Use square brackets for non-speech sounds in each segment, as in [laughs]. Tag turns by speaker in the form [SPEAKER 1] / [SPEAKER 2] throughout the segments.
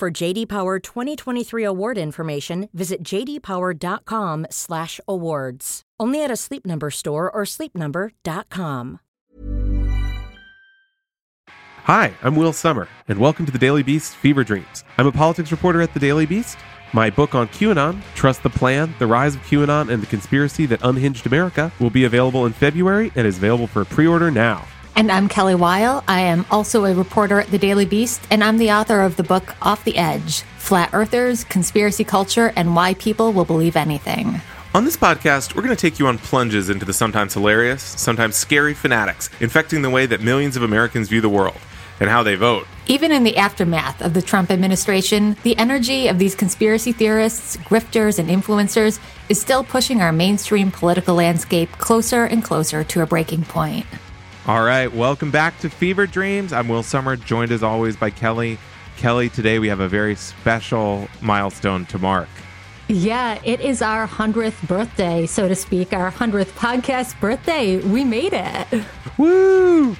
[SPEAKER 1] For JD Power 2023 award information, visit jdpower.com/awards. Only at a Sleep Number store or sleepnumber.com.
[SPEAKER 2] Hi, I'm Will Sommer, and welcome to the Daily Beast Fever Dreams. I'm a politics reporter at the Daily Beast. My book on QAnon, Trust the Plan, The Rise of QAnon and the Conspiracy That Unhinged America, will be available in February and is available for pre order now.
[SPEAKER 3] And I'm Kelly Weil. I am also a reporter at the Daily Beast, and I'm the author of the book Off the Edge Flat Earthers, Conspiracy Culture, and Why People Will Believe Anything.
[SPEAKER 2] On this podcast, we're going to take you on plunges into the sometimes hilarious, sometimes scary fanatics, infecting the way that millions of Americans view the world and how they vote.
[SPEAKER 3] Even in the aftermath of the Trump administration, the energy of these conspiracy theorists, grifters, and influencers is still pushing our mainstream political landscape closer and closer to a breaking point.
[SPEAKER 2] All right, welcome back to Fever Dreams. I'm Will Sommer, joined as always by Kelly. Kelly, today we have a very special milestone to mark.
[SPEAKER 3] Yeah, it is our 100th birthday, so to speak, our 100th podcast birthday. We made it.
[SPEAKER 2] Woo!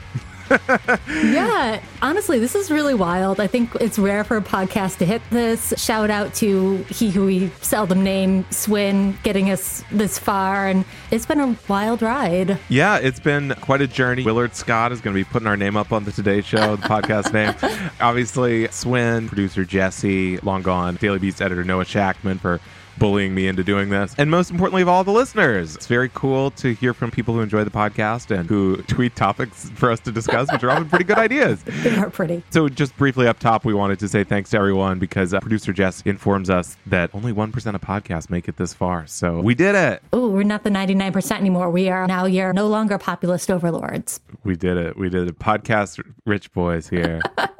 [SPEAKER 2] [laughs]
[SPEAKER 3] yeah, honestly, this is really wild. I think it's rare for a podcast to hit this. Shout out to he who we seldom name, Swin, getting us this far. And it's been a wild ride.
[SPEAKER 2] Yeah, it's been quite a journey. Willard Scott is going to be putting our name up on the Today Show, the [laughs] podcast name. Obviously, Swin, producer Jesse, long gone, Daily Beast editor Noah Shachtman for bullying me into doing this. And most importantly of all, the listeners. It's very cool to hear from people who enjoy the podcast and who tweet topics for us to discuss, which are often pretty good ideas. [laughs]
[SPEAKER 3] They are pretty.
[SPEAKER 2] So, just briefly up top, we wanted to say thanks to everyone because uh, producer Jess informs us that only 1% of podcasts make it this far. So, we did it.
[SPEAKER 3] Oh, we're not the 99% anymore. We are now, you're no longer populist overlords.
[SPEAKER 2] We did it. We did it. Podcast rich boys here. [laughs]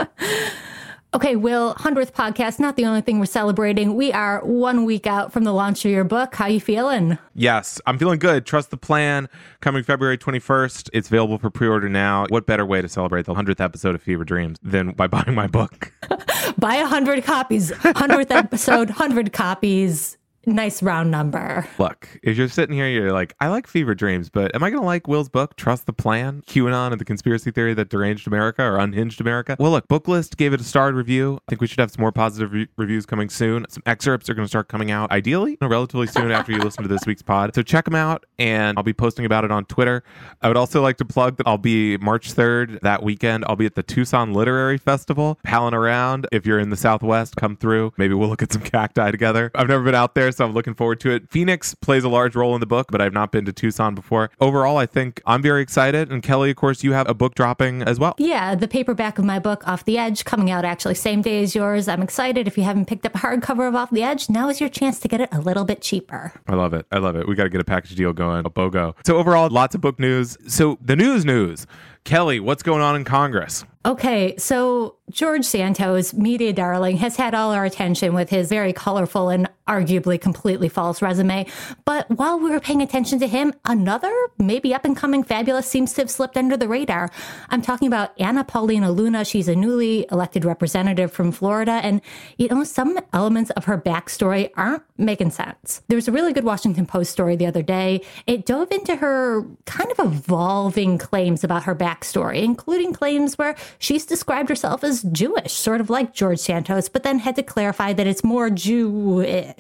[SPEAKER 3] Okay, Will, 100th podcast, not the only thing we're celebrating. We are one week out from the launch of your book. How you feeling?
[SPEAKER 2] Yes, I'm feeling good. Trust the plan. Coming February 21st. It's available for pre-order now. What better way to celebrate the 100th episode of Fever Dreams than by [laughs] buying my book? [laughs]
[SPEAKER 3] Buy 100 copies. 100th episode, 100 copies nice round number.
[SPEAKER 2] Look, if you're sitting here, you're like, I like Fever Dreams, but am I going to like Will's book, Trust the Plan, QAnon and the Conspiracy Theory that Deranged America or Unhinged America? Well, look, Booklist gave it a starred review. I think we should have some more positive re- reviews coming soon. Some excerpts are going to start coming out, ideally, relatively soon after you listen to this week's pod. So check them out, and I'll be posting about it on Twitter. I would also like to plug that I'll be March 3rd that weekend. I'll be at the Tucson Literary Festival, palling around. If you're in the Southwest, come through. Maybe we'll look at some cacti together. I've never been out there, so I'm looking forward to it. Phoenix plays a large role in the book, but I've not been to Tucson before. Overall, I think I'm very excited. And Kelly, of course, you have a book dropping as well.
[SPEAKER 3] Yeah, the paperback of my book, Off the Edge, coming out actually same day as yours. I'm excited. If you haven't picked up a hardcover of Off the Edge, now is your chance to get it a little bit cheaper.
[SPEAKER 2] I love it. I love it. We got to get a package deal going, a BOGO. So, overall, lots of book news. So, the news news. Kelly, what's going on in Congress?
[SPEAKER 3] Okay, so George Santos, media darling, has had all our attention with his very colorful and arguably completely false resume. But while we were paying attention to him, another, maybe up and coming fabulous, seems to have slipped under the radar. I'm talking about Anna Paulina Luna. She's a newly elected representative from Florida. And, you know, some elements of her backstory aren't making sense. There was a really good Washington Post story the other day. It dove into her kind of evolving claims about her backstory, including claims where she's described herself as Jewish, sort of like George Santos, but then had to clarify that it's more Jewish.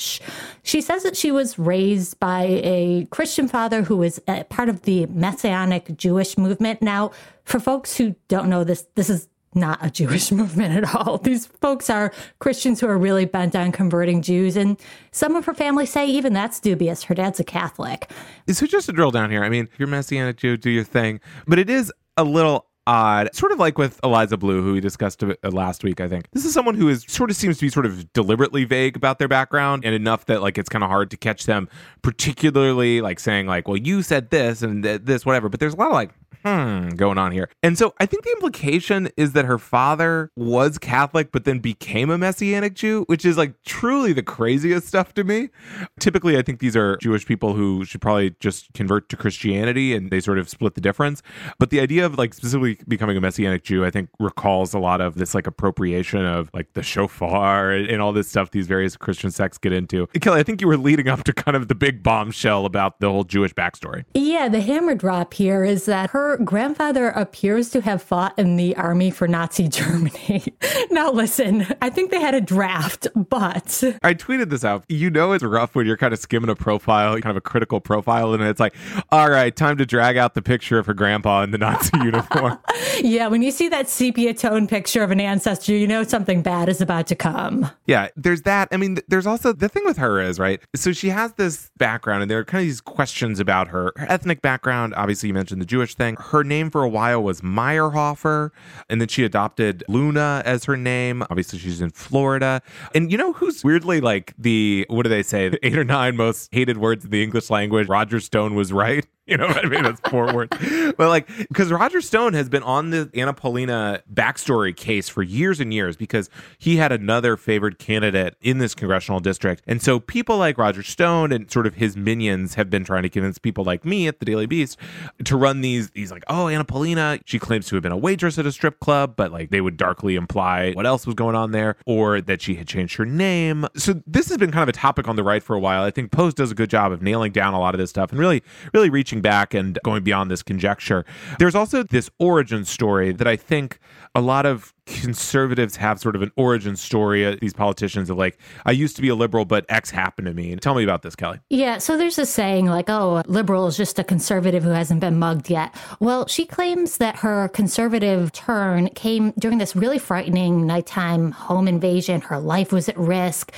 [SPEAKER 3] She says that she was raised by a Christian father who was uh, part of the Messianic Jewish movement. Now, for folks who don't know this, this is not a Jewish [laughs] movement at all. These folks are Christians who are really bent on converting Jews. And some of her family say even that's dubious. Her dad's a Catholic.
[SPEAKER 2] So, just to drill down here, I mean, you're Messianic Jew, do your thing. But it is a little odd, sort of like with Eliza Blue, who we discussed uh, last week. I think this is someone who is sort of seems to be sort of deliberately vague about their background, and enough that like it's kind of hard to catch them, particularly like saying like, "Well, you said this and th- this, whatever." But there's a lot of like hmm, going on here. And so I think the implication is that her father was Catholic, but then became a Messianic Jew, which is like truly the craziest stuff to me. Typically, I think these are Jewish people who should probably just convert to Christianity and they sort of split the difference. But the idea of like specifically becoming a Messianic Jew, I think recalls a lot of this like appropriation of like the shofar and, all this stuff these various Christian sects get into. Kelly, I think you were leading up to kind of the big bombshell about the whole Jewish backstory.
[SPEAKER 3] Yeah, the hammer drop here is that her grandfather appears to have fought in the army for Nazi [laughs] Germany. now, listen, I think they had a draft, but.
[SPEAKER 2] I tweeted this out. You know, it's rough when you're kind of skimming a profile, kind of a critical profile, and it's like, all right, time to drag out the picture of her grandpa in the Nazi [laughs] uniform.
[SPEAKER 3] yeah, when you see that sepia tone picture of an ancestor, you know something bad is about to come.
[SPEAKER 2] Yeah, there's that. I mean, there's also the thing with her is, right? So she has this background, and there are kind of these questions about her, her ethnic background. Obviously, you mentioned the Jewish thing. Her name for a while was Meyerhofer, and then she adopted Luna as her name. Obviously, she's in Florida. And you know who's weirdly like the, what do they say, the eight or nine most hated words in the English language? Roger Stone was right. You know what I mean? That's four words. But like, because Roger Stone has been on the Anna Paulina backstory case for years and years because he had another favored candidate in this congressional district. And so people like Roger Stone and sort of his minions have been trying to convince people like me at the Daily Beast to run these, these like, oh, Anna Paulina, she claims to have been a waitress at a strip club, but like they would darkly imply what else was going on there or that she had changed her name. So this has been kind of a topic on the right for a while. I think Post does a good job of nailing down a lot of this stuff and really, really reaching back and going beyond this conjecture. There's also this origin story that I think a lot of conservatives have sort of an origin story. Uh, these politicians of like, I used to be a liberal, but X happened to me. Tell me about this, Kelly.
[SPEAKER 3] Yeah. So there's a saying like, oh, liberal is just a conservative who hasn't been mugged yet. Well, she claims that her conservative turn came during this really frightening nighttime home invasion. Her life was at risk.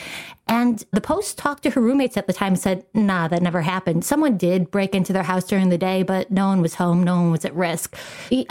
[SPEAKER 3] And the Post talked to her roommates at the time and said, nah, that never happened. Someone did break into their house during the day, but no one was home. No one was at risk.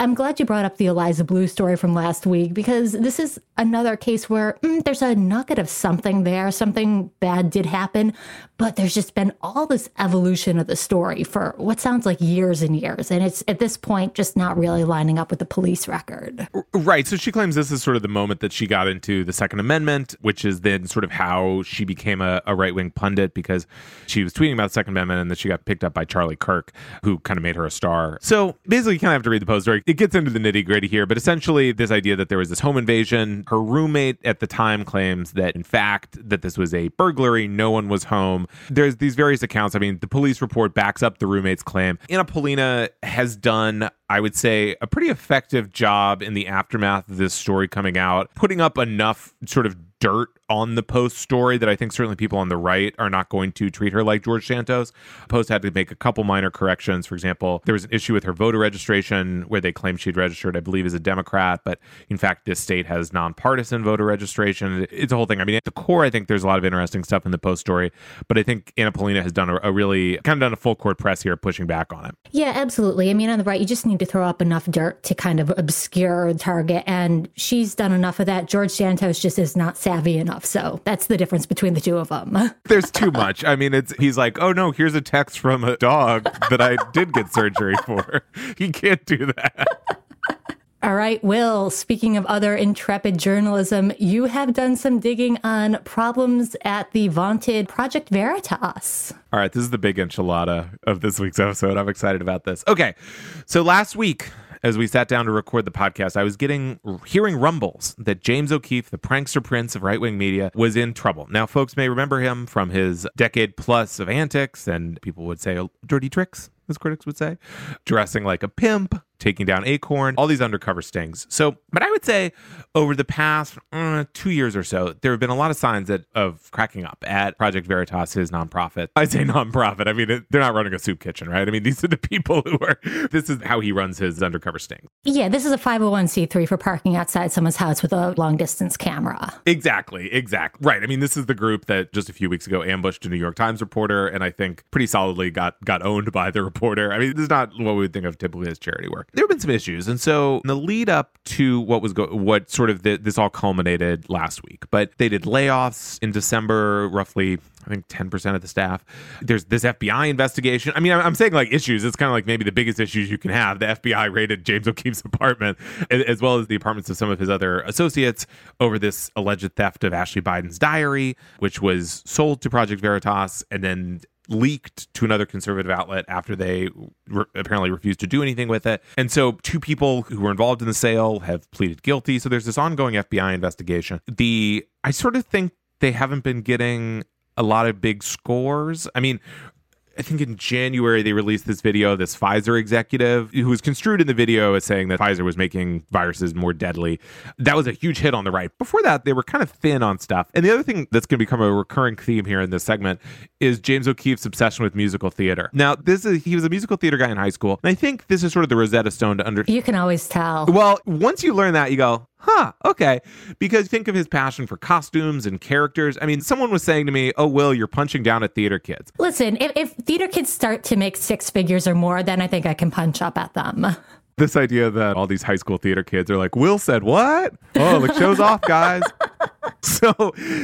[SPEAKER 3] I'm glad you brought up the Eliza Blue story from last week because this is another case where mm, there's a nugget of something there. Something bad did happen, but there's just been all this evolution of the story for what sounds like years and years. And it's at this point just not really lining up with the police record.
[SPEAKER 2] Right. So she claims this is sort of the moment that she got into the Second Amendment, which is then sort of how she became a, a right wing pundit because she was tweeting about the Second Amendment and then she got picked up by Charlie Kirk, who kind of made her a star. So basically, you kind of have to read the post story. It gets into the nitty gritty here, but essentially, this idea that there was this home invasion. Her roommate at the time claims that, in fact, that this was a burglary. No one was home. There's these various accounts. I mean, the police report backs up the roommate's claim. Anna Paulina has done I would say, a pretty effective job in the aftermath of this story coming out, putting up enough sort of dirt on the Post story that I think certainly people on the right are not going to treat her like George Santos. Post had to make a couple minor corrections. For example, there was an issue with her voter registration where they claimed she'd registered, I believe, as a Democrat, but in fact, this state has nonpartisan voter registration. It's a whole thing. I mean, at the core, I think there's a lot of interesting stuff in the Post story, but I think Anna Paulina has done a, a really kind of done a full court press here, pushing back on it.
[SPEAKER 3] Yeah, absolutely. I mean, on the right, you just need to throw up enough dirt to kind of obscure target, and she's done enough of that. George Santos just is not savvy enough. So that's the difference between the two of them. [laughs]
[SPEAKER 2] There's too much. I mean, it's he's like, oh no, here's a text from a dog that I did get surgery for. [laughs] He can't do that. [laughs]
[SPEAKER 3] All right, Will, speaking of other intrepid journalism, you have done some digging on problems at the vaunted Project Veritas.
[SPEAKER 2] All right, this is the big enchilada of this week's episode. I'm excited about this. Okay, so last week, as we sat down to record the podcast, I was getting hearing rumbles that James O'Keefe, the prankster prince of right wing media, was in trouble. Now, folks may remember him from his decade plus of antics, and people would say oh, dirty tricks, as critics would say, dressing like a pimp, taking down Acorn, all these undercover stings. So, but I would say over the past uh, two years or so, there have been a lot of signs that of cracking up at Project Veritas, his nonprofit. I say nonprofit. I mean, it, they're not running a soup kitchen, right? I mean, these are the people who are. This is how he runs his undercover stings.
[SPEAKER 3] Yeah, this is a 501c3 for parking outside someone's house with a long distance camera.
[SPEAKER 2] Exactly, exactly. Right. I mean, this is the group that just a few weeks ago ambushed a New York Times reporter, and I think pretty solidly got got owned by the reporter. I mean, this is not what we would think of typically as charity work. There have been some issues. And so in the lead up to what was go- what sort of the, this all culminated last week, but they did layoffs in December, roughly I think 10% of the staff. There's this FBI investigation. I mean, I'm saying like issues. It's kind of like maybe the biggest issues you can have. The FBI raided James O'Keefe's [laughs] apartment, as well as the apartments of some of his other associates over this alleged theft of Ashley Biden's diary, which was sold to Project Veritas and then leaked to another conservative outlet after they re- apparently refused to do anything with it. And so two people who were involved in the sale have pleaded guilty. So there's this ongoing FBI investigation. The I sort of think they haven't been getting a lot of big scores. I mean, I think in January they released this video of this Pfizer executive who was construed in the video as saying that Pfizer was making viruses more deadly. That was a huge hit on the right. Before that, they were kind of thin on stuff. And the other thing that's going to become a recurring theme here in this segment is James O'Keefe's obsession with musical theater. Now, this is he was a musical theater guy in high school, and I think this is sort of the Rosetta Stone to under.
[SPEAKER 3] You can always tell.
[SPEAKER 2] Well, once you learn that, you go, huh, okay. Because think of his passion for costumes and characters. I mean, someone was saying to me, oh, Will, you're punching down at theater kids.
[SPEAKER 3] Listen, if, if theater kids start to make six figures or more, then I think I can punch up at them.
[SPEAKER 2] This idea that all these high school theater kids are like, Will said what? Oh, the show's off, guys. [laughs] So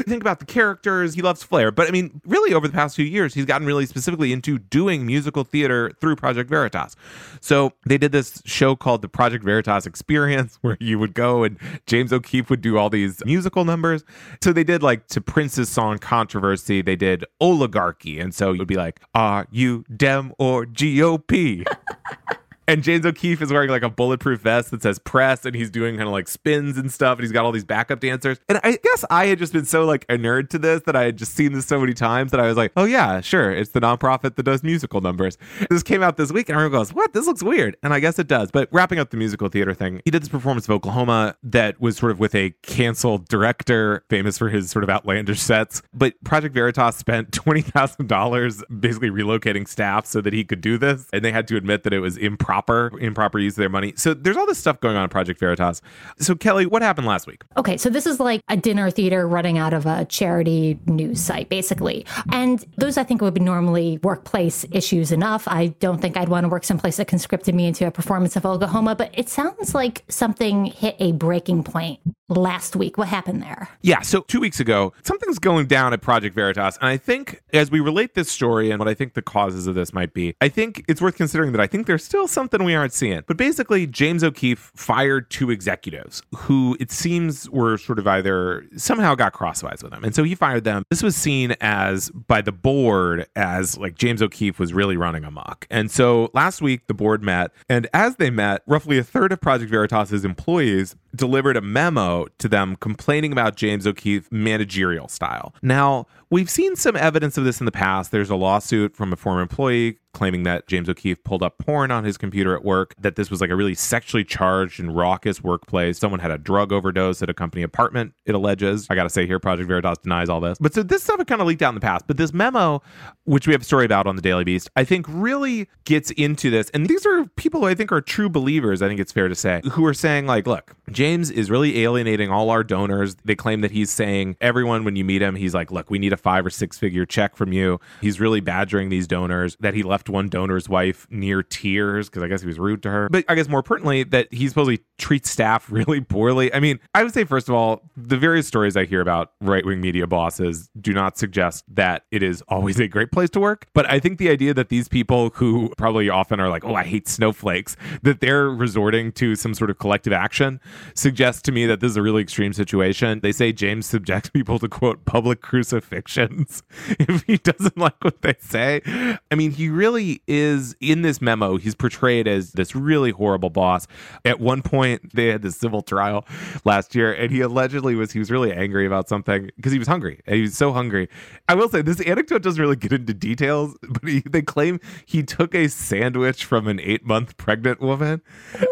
[SPEAKER 2] think about the characters. He loves flair. But I mean, really, over the past few years, he's gotten really specifically into doing musical theater through Project Veritas. So they did this show called the Project Veritas Experience, [laughs] where you would go and James O'Keefe would do all these musical numbers. So they did like to Prince's song Controversy, they did Oligarchy. And so you'd be like, Are you Dem or GOP? [laughs] And James O'Keefe is wearing like a bulletproof vest that says press and he's doing kind of like spins and stuff and he's got all these backup dancers. And I guess I had just been so like a nerd to this that I had just seen this so many times that I was like, oh yeah, sure. It's the nonprofit that does musical numbers. This came out this week and everyone goes, what? This looks weird. And I guess it does. But wrapping up the musical theater thing, he did this performance of Oklahoma that was sort of with a canceled director, famous for his sort of outlandish sets. But Project Veritas spent [laughs] $20,000 basically relocating staff so that he could do this. And they had to admit that it was improper improper improper use of their money. So there's all this stuff going on in Project Veritas. So Kelly, what happened last week?
[SPEAKER 3] Okay, so this is like a dinner theater running out of a charity news site, basically. And those I think would be normally workplace issues enough. I don't think I'd want to work someplace that conscripted me into a performance of Oklahoma, but it sounds like something hit a breaking point last week. What happened there?
[SPEAKER 2] Yeah, so two weeks ago, something's going down at Project Veritas. And I think as we relate this story and what I think the causes of this might be, I think it's worth considering that I think there's still something we aren't seeing. But basically, James O'Keefe fired two executives who it seems were sort of either somehow got crosswise with him. And so he fired them. This was seen as by the board as like James O'Keefe was really running amok. And so last week, the board met. And as they met, roughly a third of Project Veritas's employees delivered a memo to them complaining about James O'Keefe's managerial style. Now, we've seen some evidence of this in the past. There's a lawsuit from a former employee claiming that James O'Keefe pulled up porn on his computer at work, that this was like a really sexually charged and raucous workplace. Someone had a drug overdose at a company apartment, it alleges. I got to say here, Project Veritas denies all this. But so this stuff had kind of leaked out in the past. But this memo, which we have a story about on the Daily Beast, I think really gets into this. And these are people who I think are true believers, I think it's fair to say, who are saying, like, look, James is really alienating all our donors. They claim that he's saying, everyone, when you meet him, he's like, look, we need a five or six figure check from you. He's really badgering these donors, that he left one donor's wife near tears because I guess he was rude to her. But I guess more pertinently, that he supposedly treats staff [laughs] really poorly. I mean, I would say, first of all, the various stories I hear about right wing media bosses do not suggest that it is always a great place to work. But I think the idea that these people who probably often are like, oh, I hate snowflakes, [laughs] that they're resorting to some sort of collective action suggests to me that this is a really extreme situation. They say James subjects [laughs] people to quote public crucifixions [laughs] if he doesn't like what they say. I mean, he really is in this memo, he's portrayed as this really horrible boss. At one point, they had this civil trial last year, and he allegedly was he was really angry about something because he was hungry. And he was so hungry. I will say this anecdote doesn't really get into details, but he, they claim he took a sandwich from an eight month pregnant woman.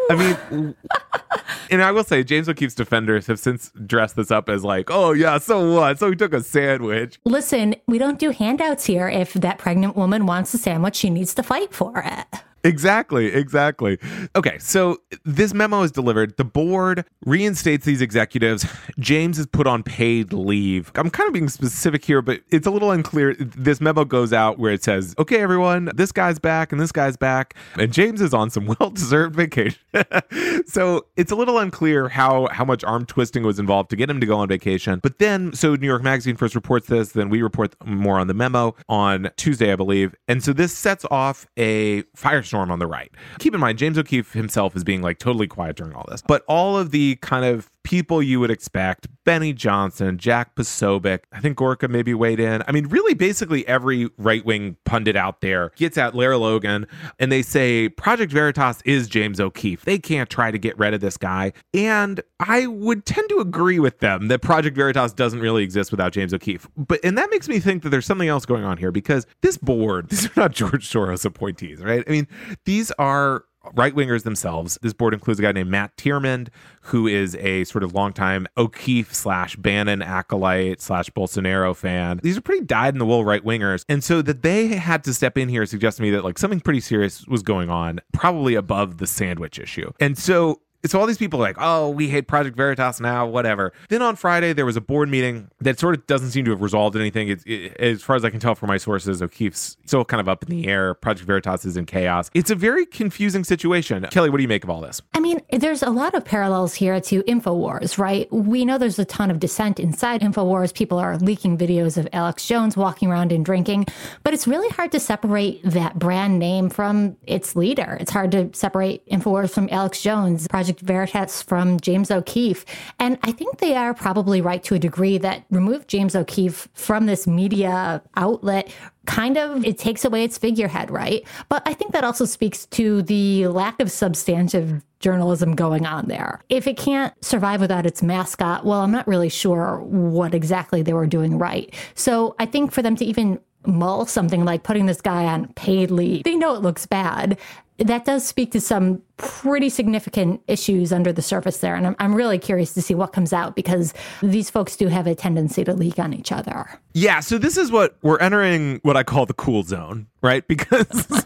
[SPEAKER 2] I mean, [laughs] and I will say, James O'Keefe's defenders have since dressed this up as like, oh yeah, so what? So he took a sandwich.
[SPEAKER 3] Listen, we don't do handouts here. If that pregnant woman wants a sandwich, she needs to fight for it.
[SPEAKER 2] Exactly, exactly. Okay, so this memo is delivered. The board reinstates these executives. James is put on paid leave. I'm kind of being specific here, but it's a little unclear. This memo goes out where it says, okay, everyone, this guy's back and this guy's back. And James is on some [laughs] well deserved vacation. [laughs] so it's a little unclear how, how much arm twisting was involved to get him to go on vacation. But then, so New York Magazine first reports this, then we report more on the memo on Tuesday, I believe. And so this sets off a firestorm on the right. Keep in mind, James O'Keefe himself is being like totally quiet during all this. But all of the kind of people you would expect Benny Johnson, Jack Posobiec, I think Gorka maybe weighed in. I mean, really, basically every right wing pundit out there gets at Lara Logan and they say Project Veritas is James O'Keefe. They can't try to get rid of this guy. And I would tend to agree with them that Project Veritas doesn't really exist without James O'Keefe. But and that makes me think that there's something else going on here because this board, [laughs] these are not George Soros appointees, right? I mean, these are right wingers themselves. This board includes a guy named Matt Tyrmand, who is a sort of longtime O'Keefe slash Bannon acolyte slash Bolsonaro fan. These are pretty dyed in the wool right wingers. And so that they had to step in here suggests to me that like something pretty serious was going on, probably above the sandwich issue. And so so all these people are like, oh, we hate Project Veritas now, whatever. Then on Friday, there was a board meeting that sort of doesn't seem to have resolved anything. It, it, as far as I can tell from my sources, O'Keefe's still kind of up in the air. Project Veritas is in chaos. It's a very confusing situation. Kelly, what do you make of all this?
[SPEAKER 3] I mean, there's a lot of parallels here to InfoWars, right? We know there's a ton of dissent inside InfoWars. People are leaking videos of Alex Jones walking around and drinking, but it's really hard to separate that brand name from its leader. It's hard to separate InfoWars from Alex Jones. Project Project Veritas from James O'Keefe. And I think they are probably right to a degree that remove James O'Keefe from this media outlet kind of it takes away its figurehead, right? But I think that also speaks to the lack of substantive journalism going on there. If it can't survive without its mascot, well, I'm not really sure what exactly they were doing right. So I think for them to even mull something like putting this guy on paid leave, they know it looks bad that does speak to some pretty significant issues under the surface there. And I'm, I'm really curious to see what comes out because these folks do have a tendency to leak on each other.
[SPEAKER 2] Yeah. So this is what we're entering what I call the cool zone, right? Because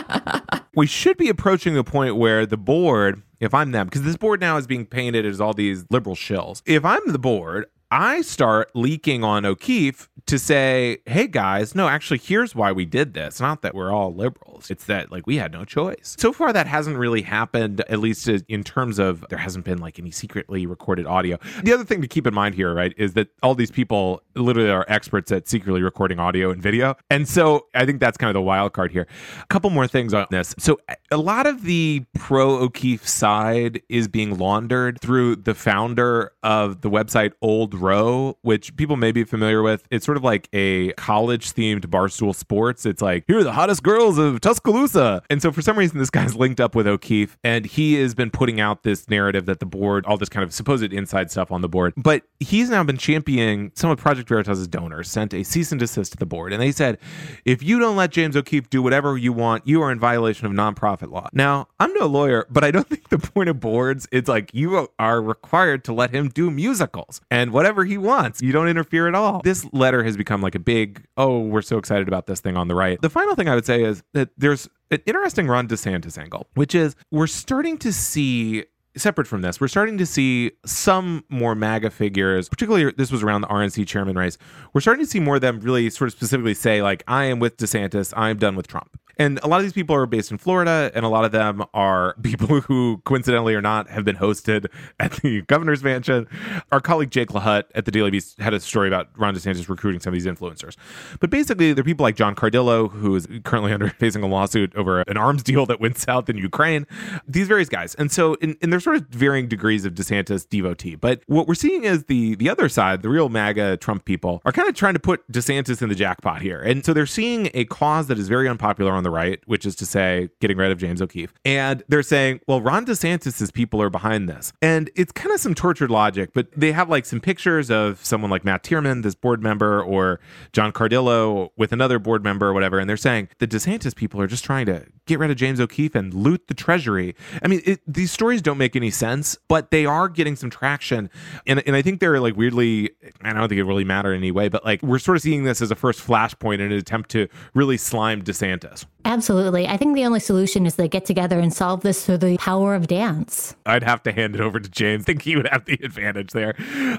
[SPEAKER 2] [laughs] we should be approaching the point where the board, if I'm them, because this board now is being painted as all these liberal shills. If I'm the board, I start leaking on O'Keefe to say, hey guys, no, actually, here's why we did this. Not that we're all liberals, it's that like we had no choice. So far, that hasn't really happened, at least uh, in terms of there hasn't been like any secretly recorded audio. The other thing to keep in mind here, right, is that all these people literally are experts at secretly recording audio and video. And so I think that's kind of the wild card here. A couple more things on this. So a lot of the pro O'Keefe side is being laundered through the founder of the website Old Row, which people may be familiar with. It's sort of like a college themed barstool sports. It's like, here are the hottest girls of Tuscaloosa. And so for some reason, this guy's linked up with O'Keefe and he has been putting out this narrative that the board, all this kind of supposed inside stuff on the board. But he's now been championing some of Project Veritas' donors, sent a cease and desist to the board. And they said, if you don't let James O'Keefe do whatever you want, you are in violation of nonprofit law. Now, I'm no lawyer, but I don't [laughs] think the point of boards, it's like you are required to let him do musicals and whatever he wants. You don't interfere at all. This letter has become like a big, oh, we're so excited about this thing on the right. The final thing I would say is that there's an interesting Ron DeSantis angle, which is we're starting to see separate from this, we're starting to see some more MAGA figures, particularly this was around the RNC chairman race. We're starting to see more of them really sort of specifically say, like, I am with DeSantis, I'm done with Trump. And a lot of these people are based in Florida, and a lot of them are [laughs] people who, coincidentally or not, have been hosted at the governor's mansion. Our colleague Jake Lahut at the Daily Beast had a story about Ron DeSantis recruiting some of these influencers. But basically, there are people like John Cardillo, who is currently [laughs] under facing a lawsuit over an arms deal that went south in Ukraine. These various guys, and so in, in there's sort of varying degrees of DeSantis devotee. But what we're seeing is the the other side, the real MAGA Trump people, are kind of trying to put DeSantis in the jackpot here, and so they're seeing a cause that is very unpopular on the the right, which is to say, getting rid of James O'Keefe. And they're saying, well, Ron DeSantis' people are behind this. And it's kind of some tortured logic, but they have like some pictures of someone like Matt Tyrmand, this board member, or John Cardillo with another board member or whatever. And they're saying the DeSantis people are just trying to get rid of James O'Keefe and loot the treasury. I mean, it, these stories don't make any sense, but they are getting some traction. And, and I think they're like weirdly, I don't think it really matter in any way, but like we're sort of seeing this as a first flashpoint in an attempt to really slime DeSantis.
[SPEAKER 3] Absolutely. I think the only solution is they get together and solve this through the power of dance.
[SPEAKER 2] I'd have to hand it over to James. I think he would have the advantage there.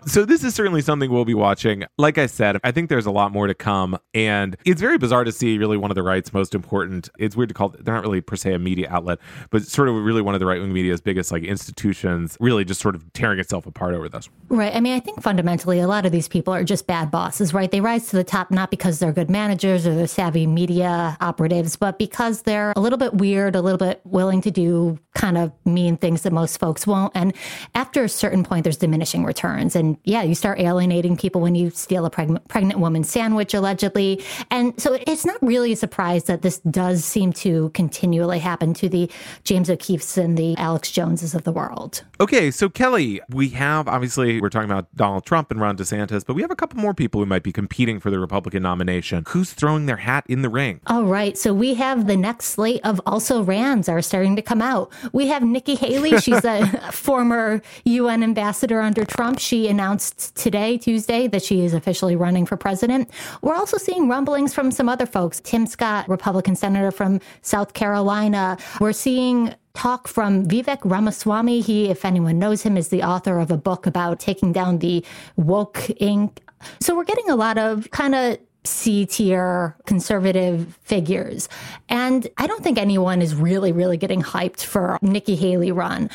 [SPEAKER 2] So, this is certainly something we'll be watching. Like I said, I think there's a lot more to come. And it's very bizarre to see really one of the right's most important, it's weird to call it, they're not really per se a media outlet, but sort of really one of the right wing media's biggest like institutions really just sort of tearing itself apart over this.
[SPEAKER 3] Right. I mean, I think fundamentally a lot of these people are just bad bosses, right? They rise to the top not because they're good managers or they're savvy media operatives, but because they're a little bit weird, a little bit willing to do kind of mean things that most folks won't. And after a certain point, there's diminishing returns. And yeah, you start alienating people when you steal a preg- pregnant woman's sandwich, allegedly. And so it's not really a surprise that this does seem to continually happen to the James O'Keefe's and the Alex Joneses of the world.
[SPEAKER 2] Okay, so Kelly, we have obviously we're talking about Donald Trump and Ron DeSantis, but we have a couple more people who might be competing for the Republican nomination. Who's throwing their hat in the ring?
[SPEAKER 3] All right, so we have the next slate of also Rands are starting to come out. We have Nikki Haley. She's a [laughs] former UN ambassador under Trump. She announced today, Tuesday, that she is officially running for president. We're also seeing rumblings from some other folks. Tim Scott, Republican senator from South Carolina. We're seeing talk from Vivek Ramaswamy. He, if anyone knows him, is the author of a book about taking down the woke Inc. So we're getting a lot of kind of C tier conservative figures. And I don't think anyone is really, really getting hyped for Nikki Haley run.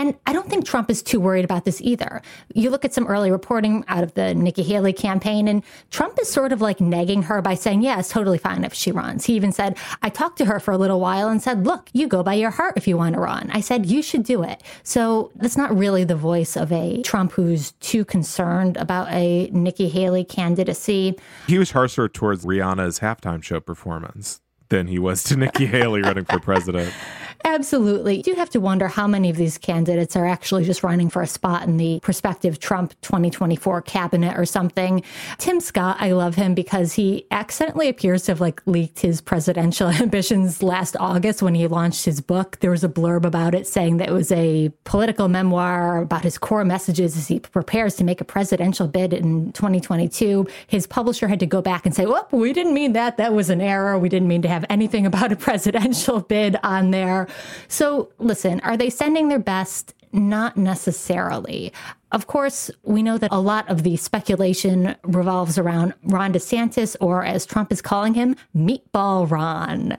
[SPEAKER 3] And I don't think Trump is too worried about this either. You look at some early reporting out of the Nikki Haley campaign, and Trump is sort of like nagging her by saying, Yeah, it's totally fine if she runs. He even said, I talked to her for a little while and said, Look, you go by your heart if you want to run. I said, You should do it. So that's not really the voice of a Trump who's too concerned about a Nikki Haley candidacy.
[SPEAKER 2] He was harsher towards Rihanna's halftime show performance than he was to Nikki Haley running for president. [laughs]
[SPEAKER 3] Absolutely. You do have to wonder how many of these candidates are actually just running for a spot in the prospective Trump 2024 cabinet or something. Tim Scott, I love him because he accidentally appears to have like leaked his presidential [laughs] ambitions last August when he launched his book. There was a blurb about it saying that it was a political memoir about his core messages as he prepares to make a presidential bid in 2022. His publisher had to go back and say, "Well, we didn't mean that. That was an error. We didn't mean to have anything about a presidential bid on there." So, listen, are they sending their best? Not necessarily. Of course, we know that a lot of the speculation revolves around Ron DeSantis, or as Trump is calling him, Meatball Ron.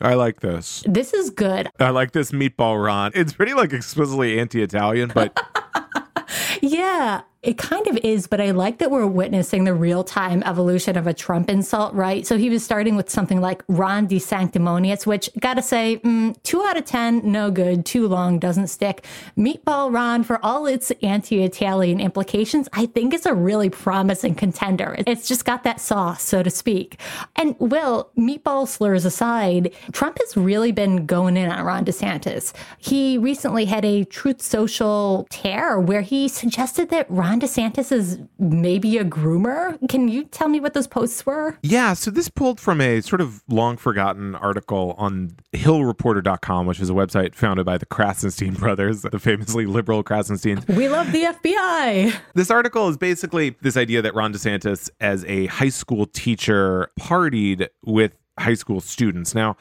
[SPEAKER 2] I like this.
[SPEAKER 3] This is good.
[SPEAKER 2] I like this Meatball Ron. It's pretty like explicitly anti Italian, but. [laughs]
[SPEAKER 3] yeah, it kind of is, but I like that we're witnessing the real time evolution of a Trump insult, right? So he was starting with something like Ron de Sanctimonious, which gotta say, mm, two out of 10, no good, too long, doesn't stick. Meatball Ron, for all its anti Italian implications, I think is a really promising contender. It's just got that sauce, so to speak. And Will, meatball slurs aside, Trump has really been going in on Ron DeSantis. He recently had a Truth Social tear where he suggested that Ron Ron DeSantis is maybe a groomer. Can you tell me what those posts were?
[SPEAKER 2] Yeah, so this pulled from a sort of long forgotten article on hillreporter.com, which is a website founded by the Krassenstein brothers, the famously liberal Krassensteins.
[SPEAKER 3] We love the FBI.
[SPEAKER 2] This article is basically this idea that Ron DeSantis, as a high school teacher, partied with high school students. Now,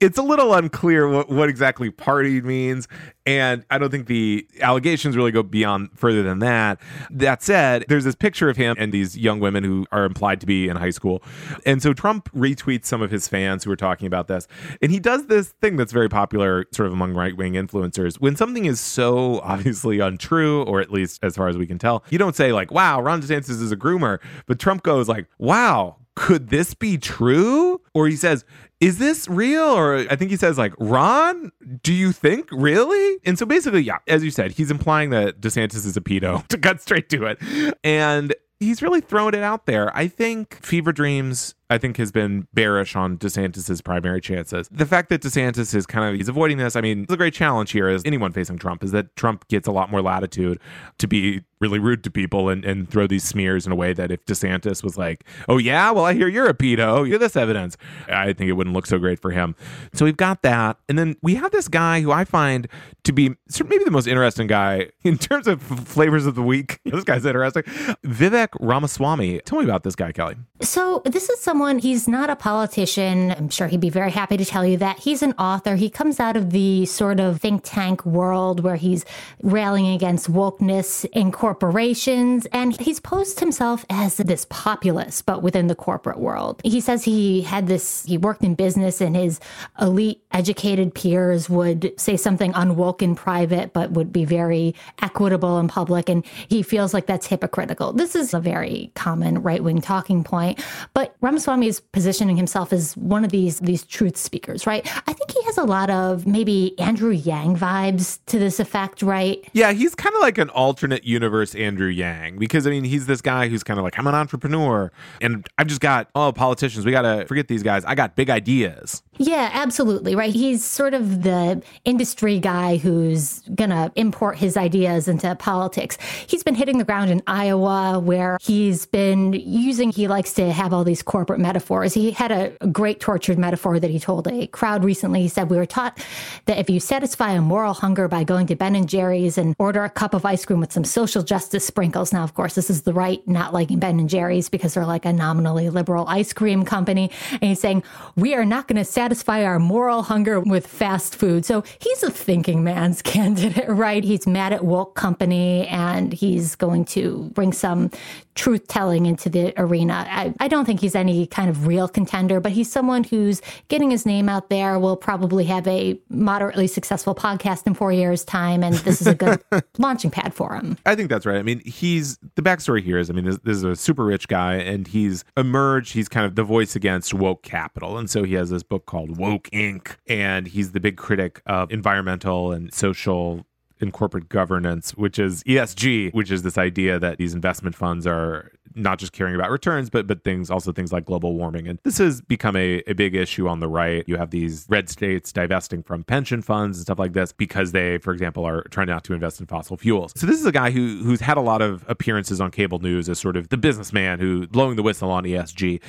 [SPEAKER 2] it's a little unclear what, what exactly partied means, and I don't think the allegations really go beyond further than that. That said, there's this picture of him and these young women who are implied to be in high school. And so Trump retweets some of his fans who are talking about this. And he does this thing that's very popular sort of among right wing influencers. When something is so [laughs] obviously untrue, or at least as far as we can tell, you don't say, like, wow, Ron DeSantis is a groomer. But Trump goes, like, wow, could this be true? Or he says, is this real? Or I think he says, like, Ron, do you think really? And so basically, yeah, as you said, he's implying that DeSantis is a pedo [laughs] to cut straight to it. And he's really thrown it out there. I think Fever Dreams I think has been bearish on DeSantis's primary chances. The fact that DeSantis is kind of he's avoiding this, I mean, the great challenge here is anyone facing Trump is that Trump gets a lot more latitude to be really rude to people and, and throw these smears in a way that if DeSantis was like, oh yeah, well I hear you're a pedo, you're this evidence, I think it wouldn't look so great for him. So we've got that, and then we have this guy who I find to be maybe the most interesting guy [laughs] in terms of flavors of the week. [laughs] this guy's interesting, Vivek Ramaswamy. Tell me about this guy, Kelly.
[SPEAKER 3] So this is someone someone, he's not a politician. I'm sure he'd be very happy to tell you that. He's an author. He comes out of the sort of think tank world where he's railing against wokeness in corporations. And he's posed himself as this populist, but within the corporate world. He says he had this, he worked in business and his elite educated peers would say something unwoke in private, but would be very equitable in public. And he feels like that's hypocritical. This is a very common right wing talking point. But Ramaswamy is positioning himself as one of these, these truth speakers, right? I think he has a lot of maybe Andrew Yang vibes to this effect, right?
[SPEAKER 2] Yeah, he's kind of like an alternate universe Andrew Yang because I mean, he's this guy who's kind of like, I'm an entrepreneur and I've just got, oh, politicians, we got to forget these guys. I got big ideas.
[SPEAKER 3] Yeah, absolutely. Right. He's sort of the industry guy who's going to import his ideas into politics. He's been hitting the ground in Iowa where he's been using, he likes to have all these corporate metaphors. He had a, great tortured metaphor that he told a crowd recently. He said, We were taught that if you satisfy a moral hunger by going to Ben and Jerry's and order a cup of ice cream with some social justice sprinkles. Now, of course, this is the right not liking Ben and Jerry's because they're like a nominally liberal ice cream company. And he's saying, We are not going to satisfy our moral hunger with fast food. So he's a thinking man's [laughs] candidate, right? He's mad at woke company and he's going to bring some truth telling into the arena. I, I, don't think he's any kind of real contender, but he's someone who's getting his name out there, will probably have a moderately successful podcast in four years' time. And this is a good [laughs] launching pad for him.
[SPEAKER 2] I think that's right. I mean, he's the backstory here is I mean, this, this, is a super rich guy and he's emerged. He's kind of the voice against woke capital. And so he has this book called Woke Inc. And he's the big critic of environmental and social in corporate governance, which is ESG, which is this idea that these investment funds are not just caring about returns, but but things also things like global warming. And this has become a, a big issue on the right. You have these red states divesting from pension funds and stuff like this because they, for example, are trying not to invest in fossil fuels. So this is a guy who who's had a lot of appearances on cable news as sort of the businessman who blowing the whistle on ESG.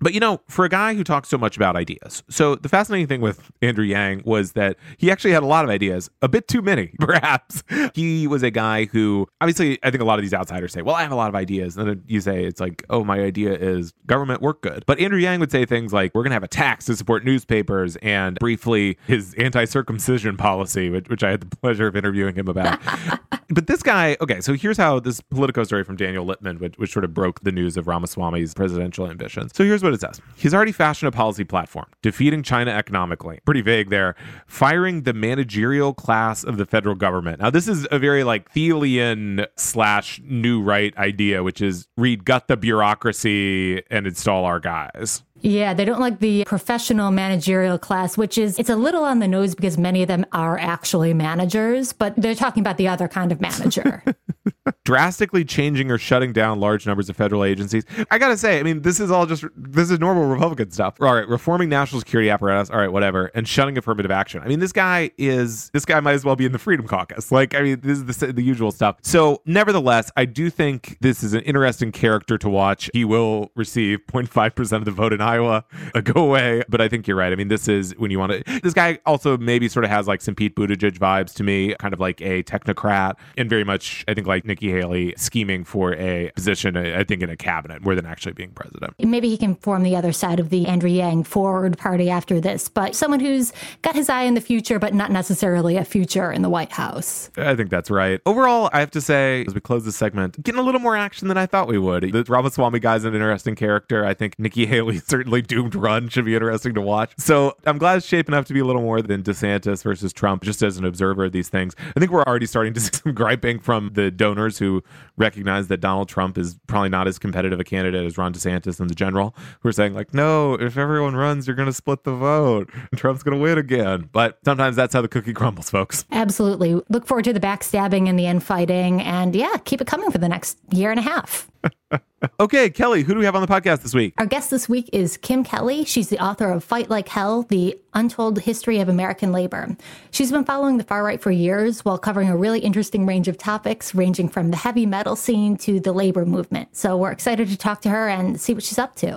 [SPEAKER 2] But you know, for a guy who talks so much about ideas, so the fascinating thing with Andrew Yang was that he actually had a lot of ideas, a bit too many, [laughs] perhaps. He was a guy who obviously I think a lot of these outsiders say, "Well, I have a lot of ideas," and then you say say it's like, oh, my idea is government work good. But Andrew Yang would say things like, we're going to have a tax to support newspapers, and briefly his anti circumcision policy, which, which I had the pleasure of interviewing him about. [laughs] but this guy, okay, so here's how this Politico story from Daniel Lippman, which, which sort of broke the news of Ramaswamy's presidential ambitions. So here's what it says He's already fashioned a policy platform, defeating China economically. Pretty vague there. Firing the managerial class of the federal government. Now, this is a very like Thielian slash new right idea, which is read gut the bureaucracy and install our guys.
[SPEAKER 3] Yeah, they don't like the professional managerial class, which is, it's a little on the nose because many of them are actually managers, but they're talking about the other kind of manager. [laughs]
[SPEAKER 2] drastically changing or shutting down large numbers of federal agencies. I gotta say, I mean, this is all just this is normal Republican stuff. All right, reforming national security apparatus. All right, whatever, and shutting affirmative action. I mean, this guy is this guy might as well be in the Freedom Caucus. Like, I mean, this is the, the usual stuff. So, nevertheless, I do think this is an interesting character to watch. He will receive 0.5 percent of the vote in. Uh, [laughs] go away. But I think you're right. I mean, this is when you want to. This guy also maybe sort of has like some Pete Buttigieg vibes to me, kind of like a technocrat, and very much I think like Nikki Haley scheming for a position, I think, in a cabinet more than actually being president.
[SPEAKER 3] Maybe he can form the other side of the Andrew Yang forward party after this, but someone who's got his eye in the future, but not necessarily a future in the White House.
[SPEAKER 2] I think that's right. Overall, I have to say, as we close this segment, getting a little more action than I thought we would. The Ramaswamy guy's an interesting character. I think Nikki Haley certainly doomed run should be interesting to watch. So I'm glad it's shaping up to be a little more than DeSantis versus Trump, just as an observer of these things. I think we're already starting to [laughs] see some griping from the donors who recognize that Donald Trump is probably not as competitive a candidate as Ron DeSantis and the general, who are saying, like, no, if everyone runs, you're going to split the vote and Trump's going to win again. But sometimes that's how the cookie crumbles, folks.
[SPEAKER 3] Absolutely. Look forward to the backstabbing and the infighting. And yeah, keep it coming for the next year and a half. [laughs]
[SPEAKER 2] okay, Kelly, who do we have on the podcast this week?
[SPEAKER 3] Our guest this week is Kim Kelly. She's the author of Fight Like Hell, The Untold History of American Labor. She's been following the far right for years while covering a really interesting range of topics, ranging from the heavy metal scene to the labor movement. So we're excited to talk to her and see what she's up to.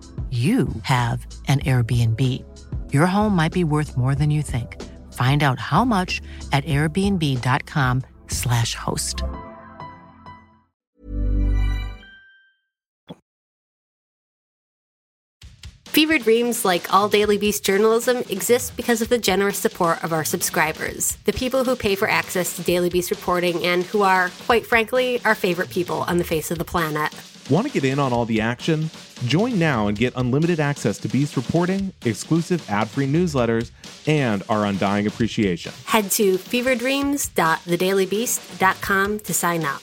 [SPEAKER 4] you have an Airbnb. Your home might be worth more than you think. Find out how much at airbnb.com/slash host.
[SPEAKER 5] Fever Dreams, like all Daily Beast journalism, exists because of the generous support of our subscribers, the people who pay for access to Daily Beast reporting and who are, quite frankly, our favorite people on the face of the planet.
[SPEAKER 2] Want to get in on all the action? Join now and get unlimited access to Beast reporting, exclusive ad free newsletters, and our undying appreciation.
[SPEAKER 5] Head to feverdreams.thedailybeast.com to sign up.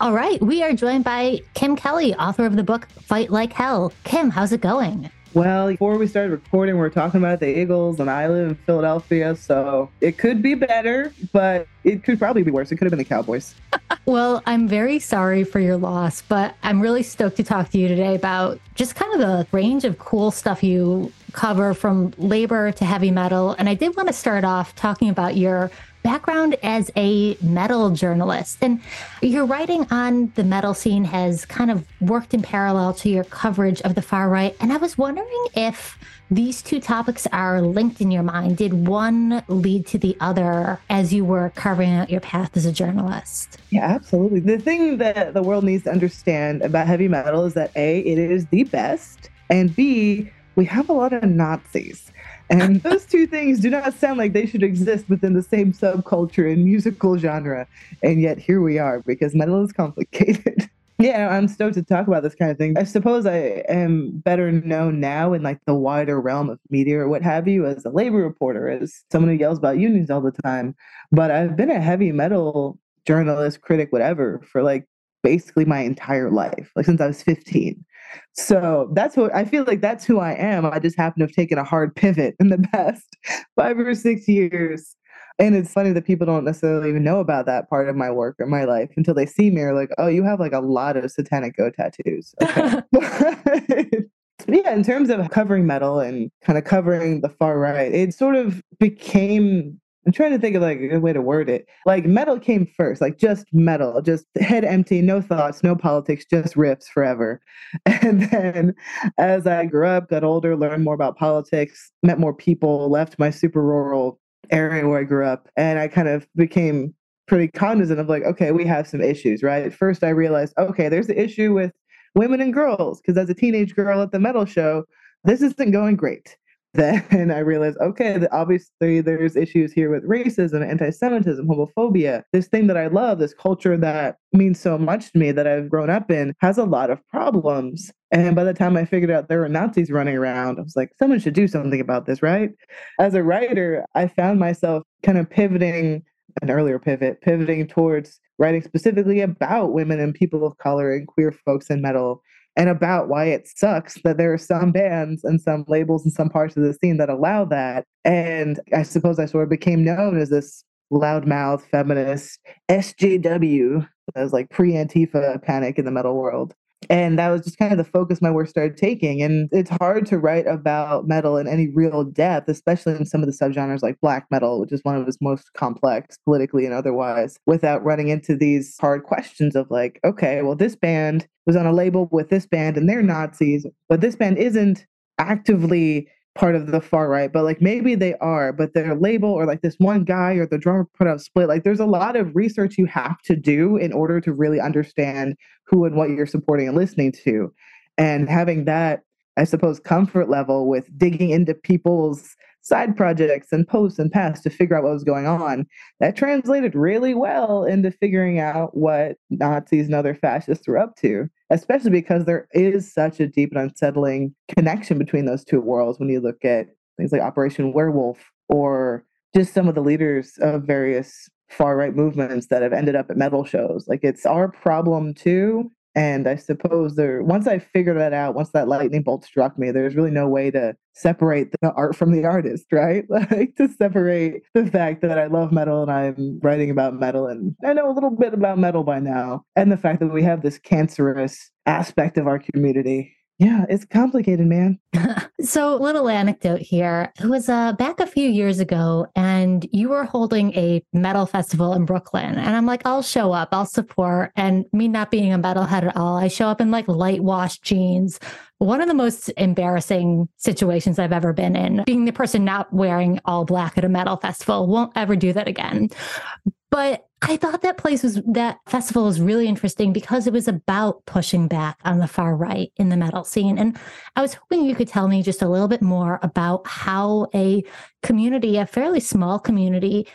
[SPEAKER 3] All right, we are joined by Kim Kelly, author of the book Fight Like Hell. Kim, how's it going?
[SPEAKER 6] Well, before we started recording, we were talking about the Eagles, and I live in Philadelphia, so it could be better, but it could probably be worse. It could have been the Cowboys. [laughs]
[SPEAKER 3] well, I'm very sorry for your loss, but I'm really stoked to talk to you today about just kind of the range of cool stuff you cover from labor to heavy metal. And I did want to start off talking about your background as a metal journalist. And your writing on the metal scene has kind of worked in parallel to your coverage of the far right. And I was wondering if these two topics are linked in your mind. Did one lead to the other as you were carving out your path as a journalist?
[SPEAKER 6] Yeah, absolutely. The thing that the world needs to understand about heavy metal is that A, it is the best, and B, we have a lot of Nazis. And [laughs] those two things do not sound like they should exist within the same subculture and musical genre. And yet here we are because metal is complicated. [laughs] yeah, I'm stoked to talk about this kind of thing. I suppose I am better known now in like the wider realm of media or what have you as a labor reporter, as someone who yells about unions all the time. But I've been a heavy metal journalist, critic, whatever, for like basically my entire life, like since I was 15. So that's what I feel like that's who I am. I just happen to have taken a hard pivot in the [laughs] past five or six years. And it's funny that people don't necessarily even know about that part of my work or my life until they see me or like, oh, you have like a lot of satanic go tattoos. Okay. [laughs] [laughs] yeah, in terms of covering metal and kind of covering the far right, it sort of became I'm trying to think of like a good way to word it. Like metal came first, like just metal, just head empty, no thoughts, no politics, just riffs forever. [laughs] And then as I grew up, got older, learned more about politics, met more people, left my super rural area where I grew up, and I kind of became pretty cognizant of like, okay, we have some issues, right? First, I realized, okay, there's the issue with women and girls, because as a teenage girl at the metal show, this isn't going great then I realized, okay, obviously there's issues here with racism, anti-Semitism, homophobia. This thing that I love, this culture that means so much to me that I've grown up in, has a lot of problems. And by the time I figured out there were Nazis running around, I was like, someone should do something about this, right? As a writer, I found myself kind of pivoting an earlier pivot, pivoting towards writing specifically about women and people of color and queer folks in metal and about why it sucks that there are some bands and some labels and some parts of the scene that allow that. And I suppose I sort of became known as this loudmouth feminist SJW, as like pre Antifa panic in the metal world and that was just kind of the focus my work started taking and it's hard to write about metal in any real depth especially in some of the subgenres like black metal which is one of its most complex politically and otherwise without running into these hard questions of like okay well this band was on a label with this band and they're nazis but this band isn't actively part of the far right, but like maybe they are, but their label or like this one guy or the drummer put out split. Like there's a lot of research you have to do in order to really understand who and what you're supporting and listening to. And having that, I suppose, comfort level with digging into people's side projects and posts and pasts to figure out what was going on. That translated really well into figuring out what Nazis and other fascists were up to, especially because there is such a deep and unsettling connection between those two worlds when you look at things like Operation Werewolf or just some of the leaders of various far right movements that have ended up at metal shows. Like it's our problem too. And I suppose there, once I figured that out, once that lightning bolt struck me, there's really no way to separate the art from the artist, right? [laughs] Like to separate the fact that I love metal and I'm writing about metal and I know a little bit about metal by now, and the fact that we have this cancerous aspect of our community yeah, it's complicated, man. [laughs]
[SPEAKER 3] so, little anecdote here. It was uh, back a few years ago, and you were holding a metal festival in Brooklyn. And I'm like, I'll show up, I'll support. And me not being a metalhead at all, I show up in like light wash jeans. One of the most embarrassing situations I've ever been in, being the person not wearing all black at a metal festival. Won't ever do that again. But I thought that place was that festival was really interesting because it was about pushing back on the far right in the metal scene. And I was hoping you could tell me just a little bit more about how a community, a fairly small community,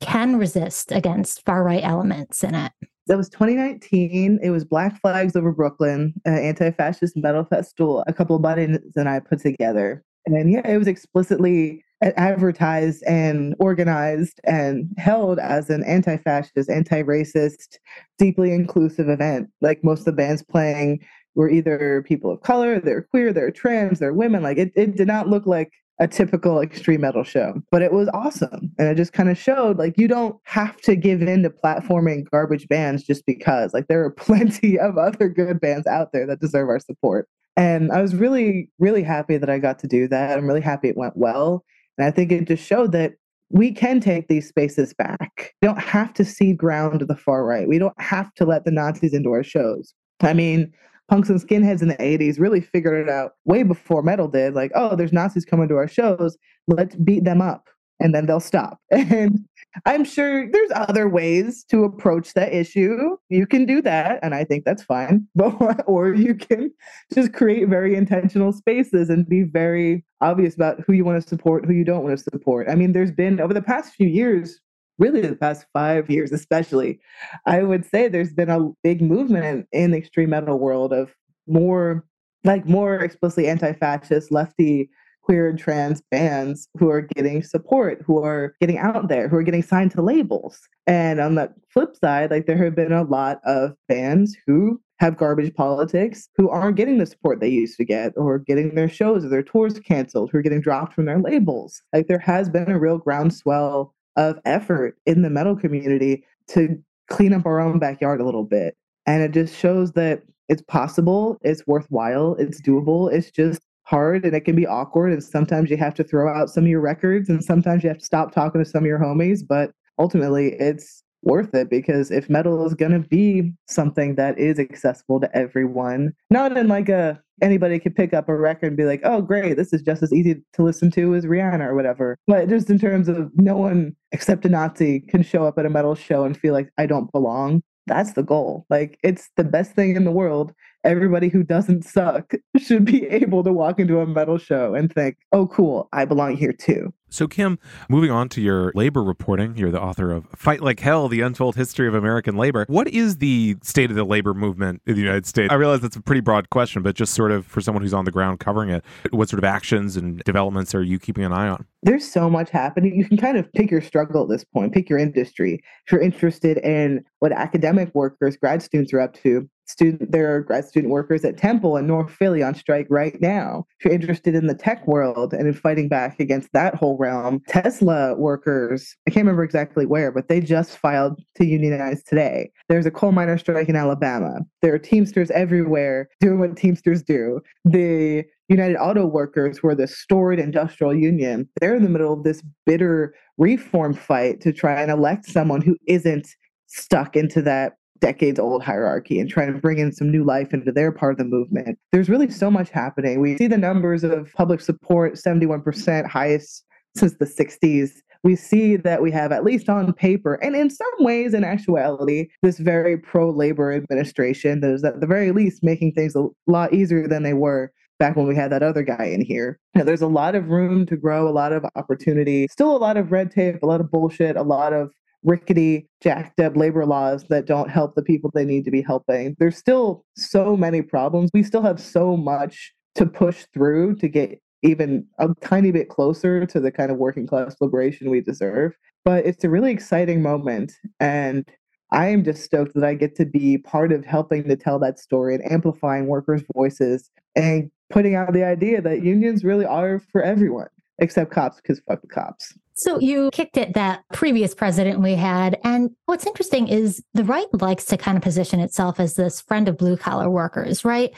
[SPEAKER 3] can resist against far right elements in it.
[SPEAKER 6] That was 2019. It was Black Flags Over Brooklyn, uh, anti-fascist metal festival. A couple of buddies and I put together, and yeah, it was explicitly advertised and organized and held as an anti-fascist, anti-racist, deeply inclusive event. Like most of the bands playing were either people of color, they're queer, they're trans, they're women. Like it, it did not look like a typical extreme metal show, but it was awesome. And it just kind of showed like you don't have to give in to platforming garbage bands just because. Like there are [laughs] plenty of other good bands out there that deserve our support. And I was really, really happy that I got to do that. I'm really happy it went well. And I think it just showed that we can take these spaces back. We don't have to cede ground to the far right. We don't have to let the Nazis into our shows. I mean, punks and skinheads in the 80s really figured it out way before metal did. Like, oh, there's Nazis coming to our shows. Let's beat them up and then they'll stop. [laughs] And I'm sure there's other ways to approach that issue. You can do that, and I think that's fine. [laughs] But or you can just create very intentional spaces and be very obvious about who you want to support, who you don't want to support. I mean, there's been over the past few years, really the past five years especially, I would say there's been a big movement in the extreme metal world of more like more explicitly anti-fascist, lefty queer and trans bands who are getting support, who are getting out there, who are getting signed to labels. And on the flip side, like there have been a lot of bands who have garbage politics who aren't getting the support they used to get or getting their shows or their tours canceled, who are getting dropped from their labels. Like there has been a real groundswell of effort in the metal community to clean up our own backyard a little bit. And it just shows that it's possible, it's worthwhile, it's doable. It's just hard and it can be awkward and sometimes you have to throw out some of your records and sometimes you have to stop talking to some of your homies but ultimately it's worth it because if metal is going to be something that is accessible to everyone not in like a anybody could pick up a record and be like oh great this is just as easy to listen to as rihanna or whatever. But just in terms of no one except a nazi can show up at a metal show and feel like i don't belong. That's the goal. Like it's the best thing in the world everybody who doesn't suck [laughs] should be able to walk into a metal show and think, oh, cool, I belong here too.
[SPEAKER 2] So, Kim, moving on to your labor reporting, you're the author of Fight Like Hell The Untold History of American Labor. What is the state of the labor movement in the United States? I realize that's a pretty broad question, but just sort of for someone who's on the ground covering it, what sort of actions and developments are you keeping an eye on?
[SPEAKER 6] There's so much happening. You can kind of pick your struggle at this point, pick your industry. If you're interested in what academic workers, grad students are up to, student there are grad student workers at Temple and North Philly on strike right now. If you're interested in the tech world and in fighting back against that whole realm, Tesla workers, I can't remember exactly where, but they just filed to unionize today. There's a coal miner strike in Alabama. There are Teamsters everywhere doing what Teamsters do. The United Auto Workers, who are the storied industrial union, they're in the middle of this bitter reform fight to try and elect someone who isn't stuck into that decades old hierarchy and trying to bring in some new life into their part of the movement. There's really so much happening. We see the numbers of public support 71%, highest since the 60s. We see that we have, at least on paper, and in some ways, in actuality, this very pro labor administration that is at the very least making things a lot easier than they were back when we had that other guy in here. Now, there's a lot of room to grow, a lot of opportunity, still a lot of red tape, a lot of bullshit, a lot of rickety, jacked up labor laws that don't help the people they need to be helping. There's still so many problems. We still have so much to push through to get even a tiny bit closer to the kind of working class liberation we deserve. But it's a really exciting moment. And I am just stoked that I get to be part of helping to tell that story and amplifying workers' voices and putting out the idea that unions really are for everyone except cops because fuck the cops.
[SPEAKER 3] So you kicked at that previous president we had. And what's interesting is the right likes to kind of position itself as this friend of blue collar workers, right?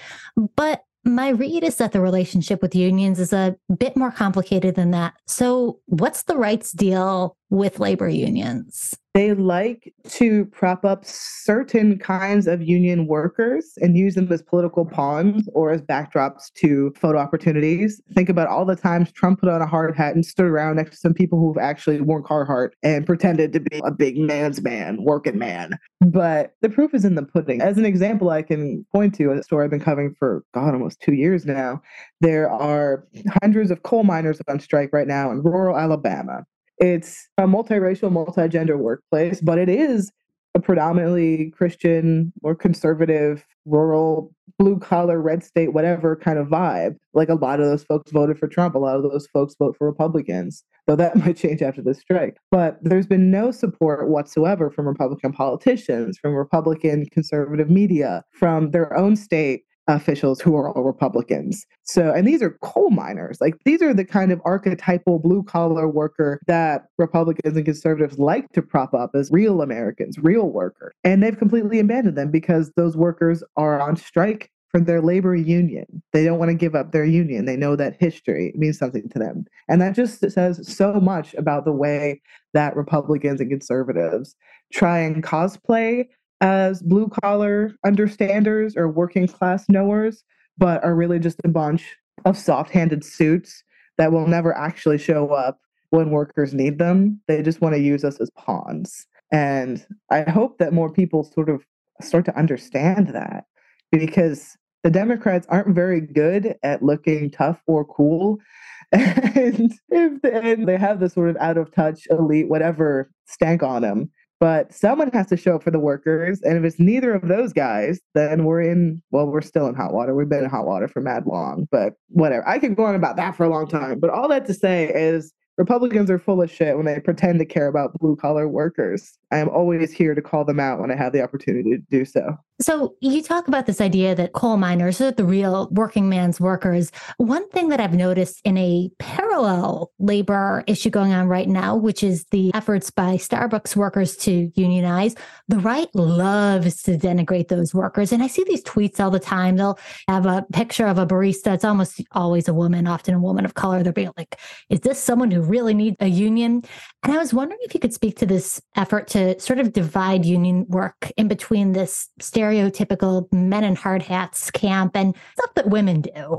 [SPEAKER 3] But my read is that the relationship with unions is a bit more complicated than that. So, what's the right's deal with labor unions?
[SPEAKER 6] They like to prop up certain kinds of union workers and use them as political pawns or as backdrops to photo opportunities. Think about all the times Trump put on a hard hat and stood around next to some people who've actually worn Carhartt and pretended to be a big man's man, working man. But the proof is in the pudding. As an example, I can point to a story I've been covering for, God, almost two years now. There are hundreds of coal miners on strike right now in rural Alabama. It's a multiracial, multi-gender workplace, but it is a predominantly Christian or conservative, rural, blue collar, red state, whatever kind of vibe. Like a lot of those folks voted for Trump, a lot of those folks vote for Republicans, though that [laughs] might change after the strike. But there's been no support whatsoever from Republican politicians, from Republican conservative media, from their own state officials who are all Republicans. So, and these are coal miners. Like these are the kind of archetypal blue collar worker that Republicans and conservatives like to prop up as real Americans, real worker. And they've completely abandoned them because those workers are on strike for their labor union. They don't want to give up their union. They know that history means something to them. And that just says so much about the way that Republicans and conservatives try and cosplay as blue collar understanders or working class knowers, but are really just a bunch of soft handed suits that will never actually show up when workers need them. They just want to use us as pawns. And I hope that more people sort of start to understand that because the Democrats aren't very good at looking tough or cool. [laughs] And if they, they have this sort of out of touch elite, whatever stank on them, but someone has to show up for the workers. And if it's neither of those guys, then we're in, well, we're still in hot water. We've been in hot water for mad long, but whatever. I could go on about that for a long time. But all that to say is Republicans are full of shit when they pretend to care about blue collar workers. I am always here to call them out when I have the opportunity to do so.
[SPEAKER 3] So, you talk about this idea that coal miners are the real working man's workers. One thing that I've noticed in a parallel labor issue going on right now, which is the efforts by Starbucks workers to unionize, the right loves to denigrate those workers. And I see these tweets all the time. They'll have a picture of a barista. It's almost always a woman, often a woman of color. They're being like, is this someone who really needs a union? And I was wondering if you could speak to this effort to sort of divide union work in between this stereotypical men in hard hats camp and stuff that women do.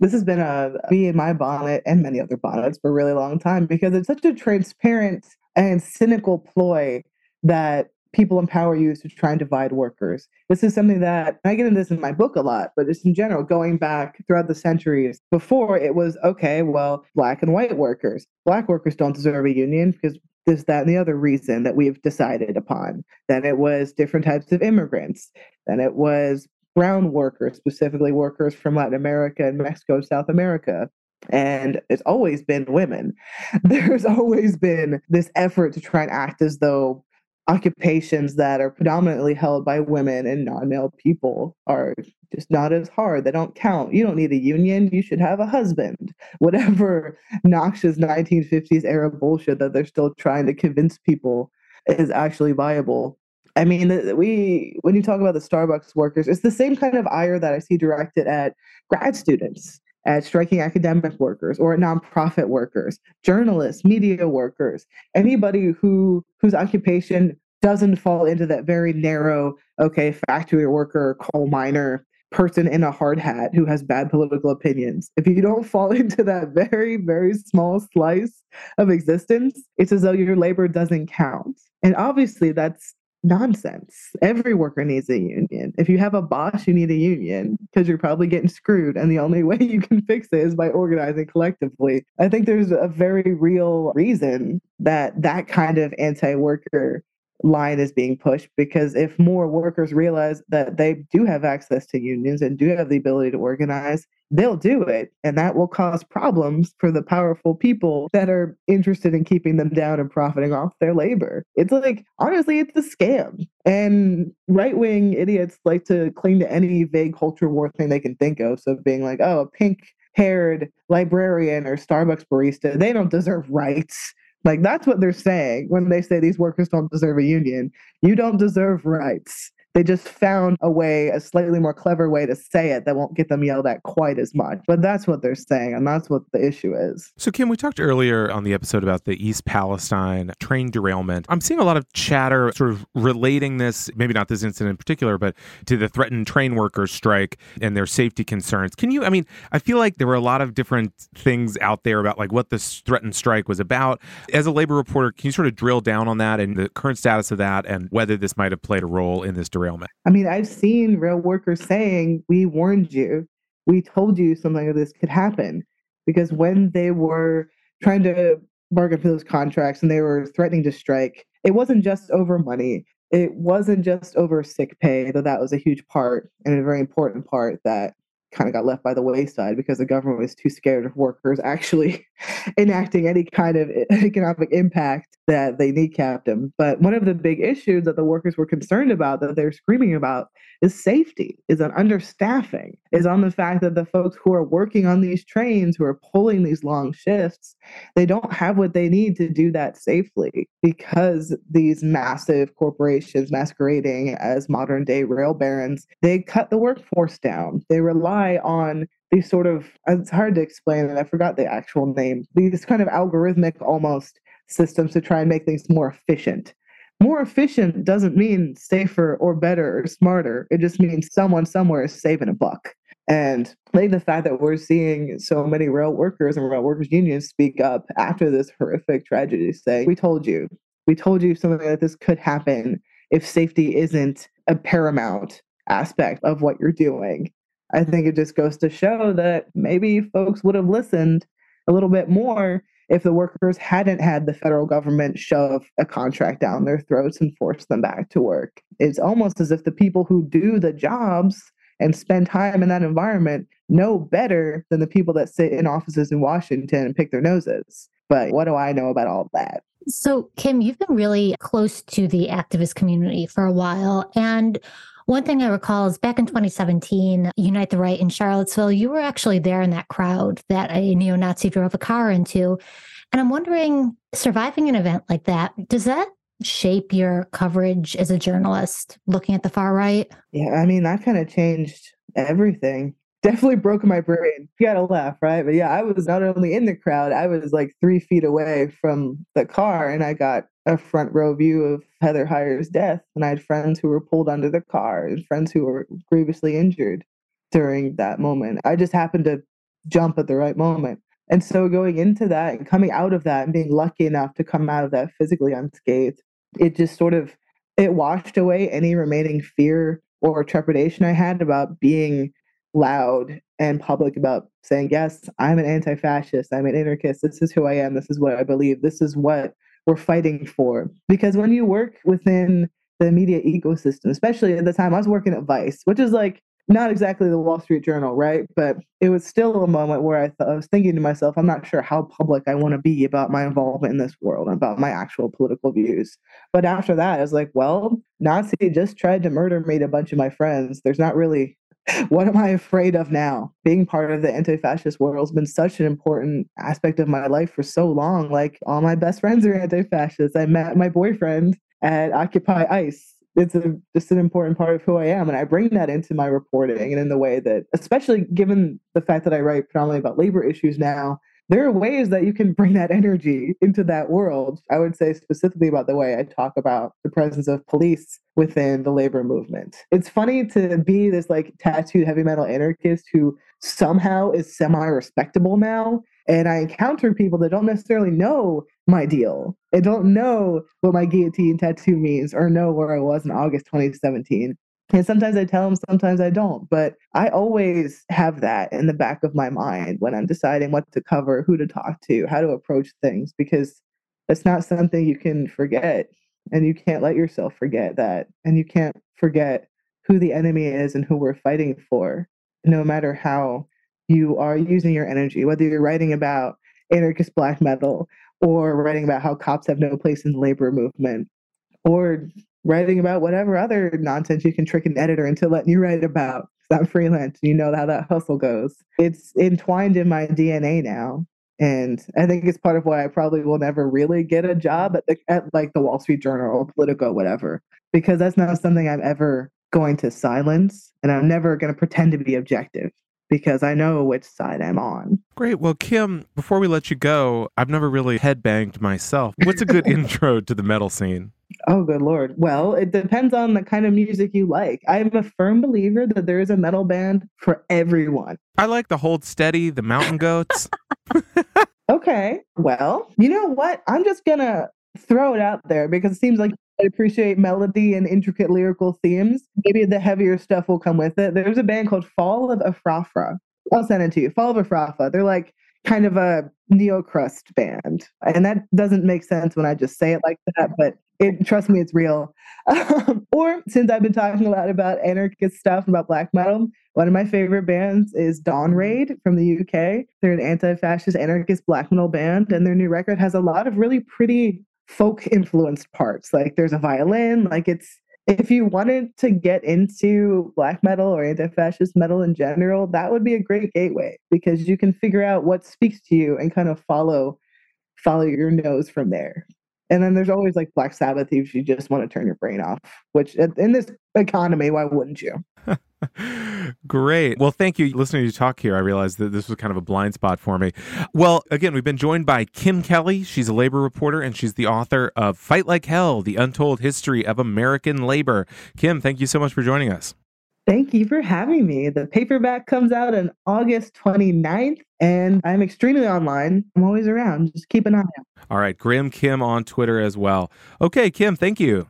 [SPEAKER 6] This has been a me in my bonnet and many other bonnets for a really long time because it's such a transparent and cynical ploy that people in power use to try and divide workers. This is something that I get into this in my book a lot, but just in general, going back throughout the centuries, before it was okay, well, black and white workers. Black workers don't deserve a union because this, that, and the other reason that we've decided upon. Then it was different types of immigrants. Then it was brown workers, specifically workers from Latin America and Mexico, South America. And it's always been women. [laughs] There's always been this effort to try and act as though occupations that are predominantly held by women and non-male people are just not as hard. They don't count. You don't need a union. You should have a husband. Whatever [laughs] noxious 1950s era bullshit that they're still trying to convince people is actually viable. I mean we when you talk about the starbucks workers it's the same kind of ire that i see directed at grad students at striking academic workers or at nonprofit workers, journalists, media workers, anybody who whose occupation doesn't fall into that very narrow, okay, factory worker, coal miner, person in a hard hat who has bad political opinions. If you don't fall [laughs] into that very, very small slice of existence, it's as though your labor doesn't count. And obviously, that's nonsense. Every worker needs a union. If you have a boss, you need a union because you're probably getting screwed. And the only [laughs] way you can fix it is by organizing collectively. I think there's a very real reason that that kind of anti worker line is being pushed because if more workers realize that they do have access to unions and do have the ability to organize, they'll do it. And that will cause problems for the powerful people that are interested in keeping them down and profiting off their labor. It's like, honestly, it's a scam. And right wing idiots like to cling to any vague culture war thing they can think of. So being like, oh, a pink haired librarian or Starbucks barista, they don't deserve rights. Like that's what they're saying when they say these workers don't deserve a union. You don't deserve rights. They just found a way, a slightly more clever way to say it that won't get them yelled at quite as much. But that's what they're saying, and that's what the issue is.
[SPEAKER 2] So, Kim, we talked earlier on the episode about the East Palestine train derailment. I'm seeing a lot of chatter sort of relating this, maybe not this incident in particular, but to the threatened train workers strike and their safety concerns. Can you, I mean, I feel like there were a lot of different things out there about like what this threatened strike was about. As a labor reporter, can you sort of drill down on that and the current status of that and whether this might have played a role in this derailment?
[SPEAKER 6] I mean, I've seen rail workers saying, We warned you. We told you something of this could happen. Because when they were trying to bargain for those contracts and they were threatening to strike, it wasn't just over money. It wasn't just over sick pay, though that was a huge part and a very important part that kind of got left by the wayside because the government was too scared of workers actually [laughs] enacting any kind of [laughs] economic impact that they kneecapped them. But one of the big issues that the workers were concerned about, that they're screaming about, is safety, is on understaffing, is on the fact that the folks who are working on these trains, who are pulling these long shifts, they don't have what they need to do that safely because these massive corporations masquerading as modern day rail barons, they cut the workforce down. They rely on these sort of uh, it's hard to explain and i forgot the actual name these kind of algorithmic almost systems to try and make things more efficient. More efficient doesn't mean safer or better or smarter it just means someone somewhere is saving a buck. And think the fact that we're seeing so many rail workers and rail workers unions speak up after this horrific tragedy say, We told you, we told you something like this could happen if safety isn't a paramount aspect of what you're doing. I think it just goes to show that maybe folks would have listened a little bit more if the workers hadn't had the federal government shove a contract down their throats and force them back to work. It's almost as if the people who do the jobs and spend time in that environment know better than the people that sit in offices in Washington and pick their noses. But what do I know about all that?
[SPEAKER 3] So, Kim, you've been really close to the activist community for a while. And one thing I recall is back in 2017, Unite the Right in Charlottesville, you were actually there in that crowd that a neo Nazi drove a car into. And I'm wondering, surviving an event like that, does that shape your coverage as a journalist looking at the far right?
[SPEAKER 6] Yeah, I mean, that kind of changed everything definitely broke my brain. You gotta laugh, right? But yeah, I was not only in the crowd, I was like three feet away from the car and I got a front row view of Heather Heyer's death. And I had friends who were pulled under the car and friends who were grievously injured during that moment. I just happened to jump at the right moment. And so going into that and coming out of that and being lucky enough to come out of that physically unscathed, it just sort of it washed away any remaining fear or trepidation I had about being loud and public about saying, yes, I'm an anti fascist, I'm an anarchist, this is who I am, this is what I believe, this is what we're fighting for. Because when you work within the media ecosystem, especially at the time I was working at Vice, which is like not exactly the Wall Street Journal, right? But it was still a moment where I, th- I was thinking to myself, I'm not sure how public I want to be about my involvement in this world, about my actual political views. But after that, I was like, well, Nazi just tried to murder me to a bunch of my friends. There's not really [laughs] what am I afraid of now? Being part of the anti fascist world has been such an important aspect of my life for so long. Like, all my best friends are anti fascists. I met my boyfriend at Occupy ICE. It's a, just an important part of who I am. And I bring that into my reporting and in the way that, especially given the fact that I write predominantly about labor issues now, there are ways that you can bring that energy into that world. I would say specifically about the way I talk about the presence of police within the labor movement. It's funny to be this like tattooed heavy metal anarchist who somehow is semi respectable now. And I encounter people that don't necessarily know my deal. They don't know what my guillotine tattoo means or know where I was in August 2017. And sometimes I tell them, sometimes I don't. But I always have that in the back of my mind when I'm deciding what to cover, who to talk to, how to approach things, because it's not something you can forget. And you can't let yourself forget that. And you can't forget who the enemy is and who we're fighting for, no matter how you are using your energy, whether you're writing about anarchist black metal or writing about how cops have no place in the labor movement or writing about whatever other nonsense you can trick an editor into letting you write about. I'm freelance. You know how that hustle goes. It's entwined in my DNA now. And I think it's part of why I probably will never really get a job at, the, at like the Wall Street Journal or Politico, whatever, because that's not something I'm ever going to silence. And I'm never going to pretend to be objective because I know which side I'm on.
[SPEAKER 2] Great. Well, Kim, before we let you go, I've never really headbanged myself. What's a good [laughs] intro to the metal scene?
[SPEAKER 6] Oh, good lord. Well, it depends on the kind of music you like. I'm a firm believer that there is a metal band for everyone.
[SPEAKER 2] I like the Hold Steady, the Mountain Goats. [laughs]
[SPEAKER 6] okay. Well, you know what? I'm just going to throw it out there because it seems like I appreciate melody and intricate lyrical themes. Maybe the heavier stuff will come with it. There's a band called Fall of Efrafa. I'll send it to you. Fall of Efrafa. They're like kind of a neo crust band. And that doesn't make sense when I just say it like that, but it, trust me, it's real. Um, or since I've been talking a lot about anarchist stuff, about black metal, one of my favorite bands is Dawn Ray'd from the UK. They're an anti fascist anarchist black metal band, and their new record has a lot of really pretty folk influenced parts. Like there's a violin, like it's if you wanted to get into black metal or anti-fascist metal in general, that would be a great gateway because you can figure out what speaks to you and kind of follow follow your nose from there. And then there's always like Black Sabbath if you just want to turn your brain off, which in this economy, why wouldn't you?
[SPEAKER 2] Great. Well, thank you. Listening to you talk here, I realized that this was kind of a blind spot for me. Well, again, we've been joined by Kim Kelly. She's a labor reporter and she's the author of Fight Like Hell The Untold History of American Labor. Kim, thank you so much for joining us.
[SPEAKER 6] Thank you for having me. The paperback comes out on August 29th, and I'm extremely online. I'm always around. Just keep an eye out.
[SPEAKER 2] All right. Grim Kim on Twitter as well. Okay, Kim, thank you.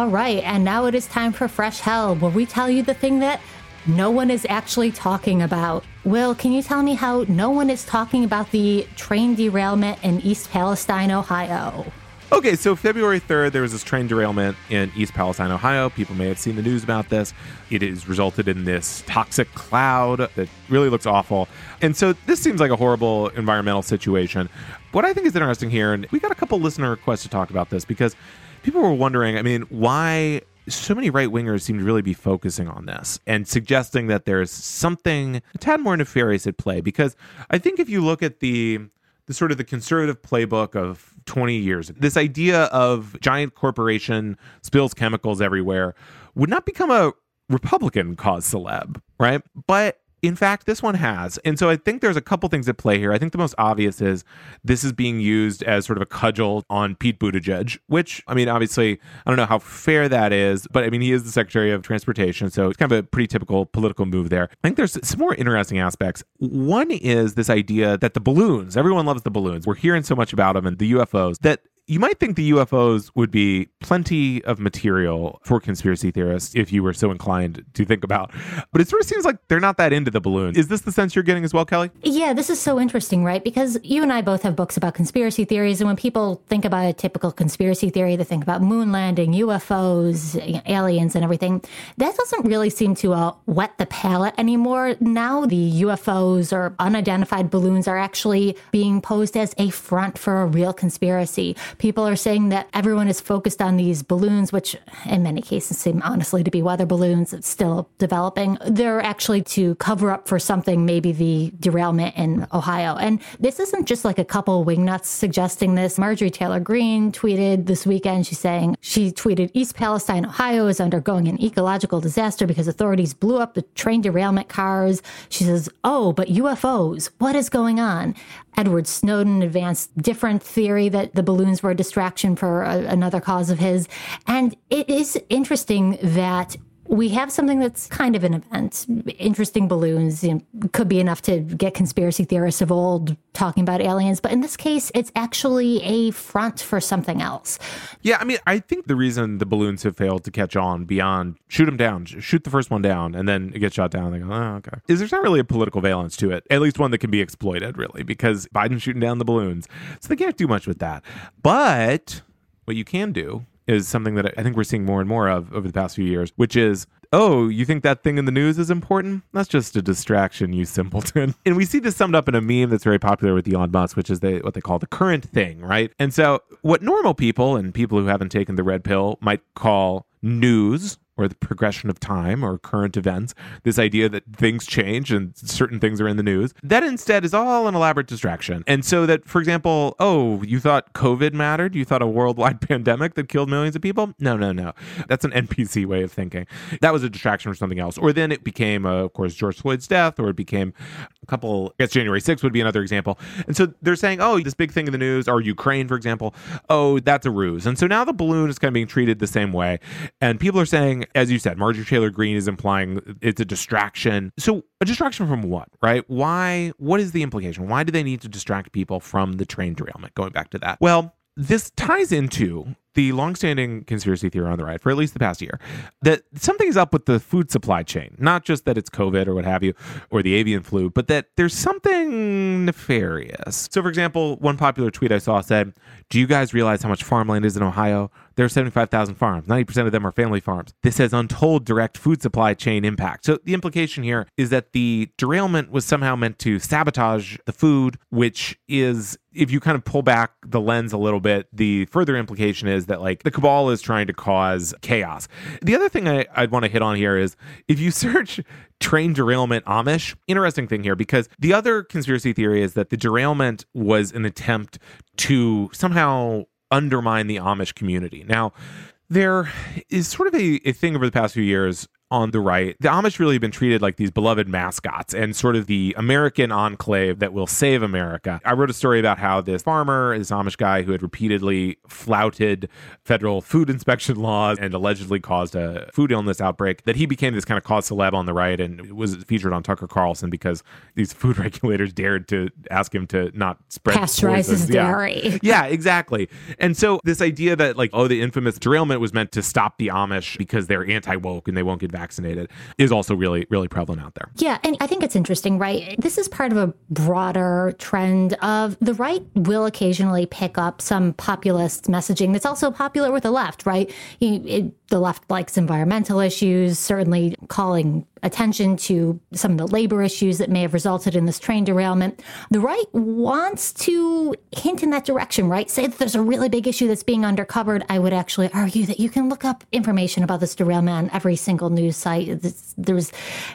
[SPEAKER 3] All right, and now it is time for Fresh Hell, where we tell you the thing that no one is actually talking about. Will, can you tell me how no one is talking about the train derailment in East Palestine, Ohio?
[SPEAKER 2] Okay, so February 3rd, there was this train derailment in East Palestine, Ohio. People may have seen the news about this. It has resulted in this toxic cloud that really looks awful. And so this seems like a horrible environmental situation. What I think is interesting here, and we got a couple listener requests to talk about this because people were wondering, I mean, why so many right wingers seem to really be focusing on this and suggesting that there's something a tad more nefarious at play. Because I think if you look at the the sort of the conservative playbook of 20 years, this idea of giant corporation spills chemicals everywhere would not become a Republican cause celeb, right? But in fact, this one has. And so I think there's a couple things at play here. I think the most obvious is this is being used as sort of a cudgel on Pete Buttigieg, which, I mean, obviously, I don't know how fair that is, but I mean, he is the Secretary of Transportation. So it's kind of a pretty typical political move there. I think there's some more interesting aspects. One is this idea that the balloons, everyone loves the balloons. We're hearing so much about them and the UFOs that you might think the UFOs would be plenty of material for conspiracy theorists if you were so inclined to think about. But it sort of seems like they're not that into the balloon. Is this the sense you're getting as well, Kelly?
[SPEAKER 3] Yeah, this is so interesting, right? Because you and I both have books about conspiracy theories. And when people think about a typical conspiracy theory, they think about moon landing, UFOs, aliens, and everything. That doesn't really seem to uh, wet the palate anymore. Now the UFOs or unidentified balloons are actually being posed as a front for a real conspiracy People are saying that everyone is focused on these balloons, which in many cases seem honestly to be weather balloons. It's still developing. They're actually to cover up for something, maybe the derailment in Ohio. And this isn't just like a couple wingnuts suggesting this. Marjorie Taylor Greene tweeted this weekend. She's saying she tweeted East Palestine, Ohio is undergoing an ecological disaster because authorities blew up the train derailment cars. She says, Oh, but UFOs, what is going on? Edward Snowden advanced different theory that the balloons were a distraction for a, another cause of his. And it is interesting that we have something that's kind of an event. Interesting balloons you know, could be enough to get conspiracy theorists of old talking about aliens, but in this case, it's actually a front for something else.
[SPEAKER 2] Yeah, I mean, I think the reason the balloons have failed to catch on beyond shoot them down, shoot the first one down, and then it gets shot down, they go, oh, okay, is there's not really a political valence to it, at least one that can be exploited, really, because Biden's shooting down the balloons. So they can't do much with that. But what you can do is something that I think we're seeing more and more of over the past few years, which is oh, you think that thing in the news is important? That's just a distraction, you simpleton. [laughs] And we see this summed up in a meme that's very popular with Elon Musk, which is what they call the current thing, right? And so, what normal people and people who haven't taken the red pill might call news or the progression of time or current events, this idea that things change and certain things are in the news, that instead is all an elaborate distraction. And so that, for example, oh, you thought COVID mattered? You thought a worldwide [laughs] pandemic that killed millions of people? No, no, no. That's an NPC way of thinking. That was a distraction for something else. Or then it became, uh, of course, George Floyd's death, or it became a couple, I guess January 6th would be another example. And so they're saying, oh, this big thing in the news, or Ukraine, for example, oh, that's a ruse. And so now the balloon is kind of being treated the same way. And people are saying, as you said, Marjorie Taylor Greene is implying it's a distraction. So, a distraction from what, right? Why? What is the implication? Why do they need to distract people from the train derailment? Going back to that. Well, this ties into the longstanding conspiracy theory on the right for at least the past year that something is up with the food supply chain. Not just that it's COVID or what have you, or the avian flu, but that there's something nefarious. So, for example, one popular tweet I saw said, Do you guys realize how much farmland is in Ohio? There are 75,000 farms. 90% of them are family farms. This has untold direct food supply chain impact. So, the implication here is that the derailment was somehow meant to sabotage the food, which is if you kind of pull back the lens a little bit, the further implication is that like the cabal is trying to cause chaos. The other thing I, I'd want to hit on here is if you [laughs] search train derailment Amish, interesting thing here because the other conspiracy theory is that the derailment was an attempt to somehow undermine the Amish community. Now, there is sort of a, a thing over the past few years on the right, the Amish really have been treated like these beloved mascots and sort of the American enclave that will save America. I wrote a story about how this farmer, this Amish guy who had repeatedly flouted federal food inspection [laughs] laws and allegedly caused a food illness outbreak, that he became this kind of cause celeb on the right and was featured on Tucker Carlson because these [laughs] food regulators dared to ask him to not spread
[SPEAKER 3] pasteurize his dairy.
[SPEAKER 2] Yeah. [laughs] yeah, exactly. And so this idea that like, oh, the infamous derailment was meant to stop the Amish because they're anti woke and they won't get back vaccinated is also really, really prevalent out there.
[SPEAKER 3] Yeah. And I think it's interesting, right? This is part of a broader trend of the right will occasionally pick up some populist messaging that's also popular with the left, right? It, the left likes environmental issues, certainly calling attention to some of the labor issues that may have resulted in this train derailment. The right wants to hint in that direction, right? Say that there's a really big issue that's being undercovered. I would actually argue that you can look up information about this derailment on every single news site. It's, there's,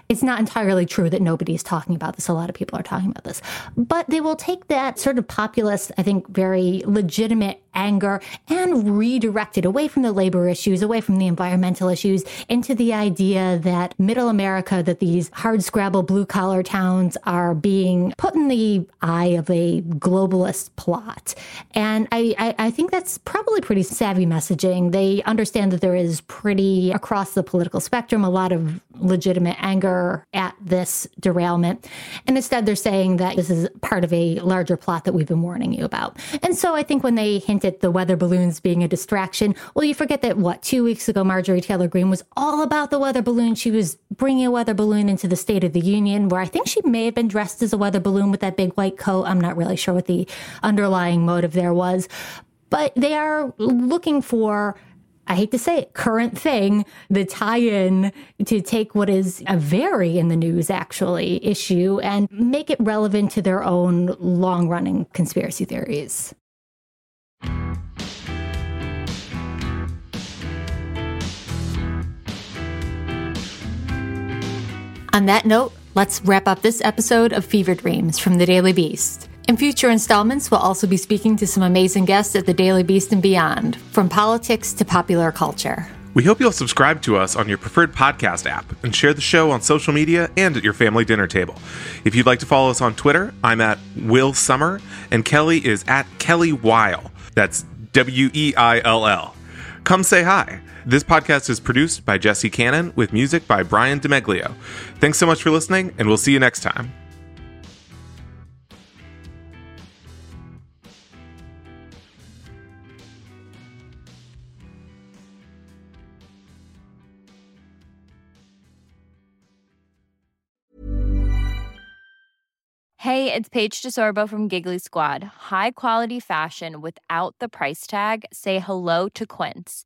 [SPEAKER 3] it's not entirely true that nobody's talking about this. A lot of people are talking about this, but they will take that sort of populist, I think, very legitimate anger and redirected away from the labor issues, away from the environmental issues, into the idea that middle America, that these hard scrabble blue collar towns are being put in the eye of a globalist plot. And I, I, I think that's probably pretty savvy messaging. They understand that there is pretty across the political spectrum a lot of legitimate anger at this derailment. And instead, they're saying that this is part of a larger plot that we've been warning you about. And so I think when they hint the weather balloons being a distraction, well, you forget that what, two weeks ago, Marjorie Taylor Greene was all about the weather balloon. She was bringing a weather balloon into the State of the Union, where I think she may have been dressed as a weather balloon with that big white coat. I'm not really sure what the underlying motive there was. But they are looking for I hate to say it, current thing, the tie in to take what is a very in the news actually issue and make it relevant to their own long running conspiracy theories.
[SPEAKER 5] On that note, let's wrap up this episode of Fever Dreams from the Daily Beast. In future installments, we'll also be speaking to some amazing guests at the Daily Beast and beyond, from politics to popular culture.
[SPEAKER 2] We hope you'll subscribe to us on your preferred podcast app and share the show on social media and at your family dinner table. If you'd like to follow us on Twitter, I'm at Will Sommer and Kelly is at Kelly Weil. That's W E I L L. come say hi. This podcast is produced by Jesse Cannon with music by Brian DeMeglio. Thanks so much for listening, and we'll see you next time.
[SPEAKER 7] Hey, it's Paige DeSorbo from Giggly Squad. High quality fashion without the price tag. Say hello to Quince.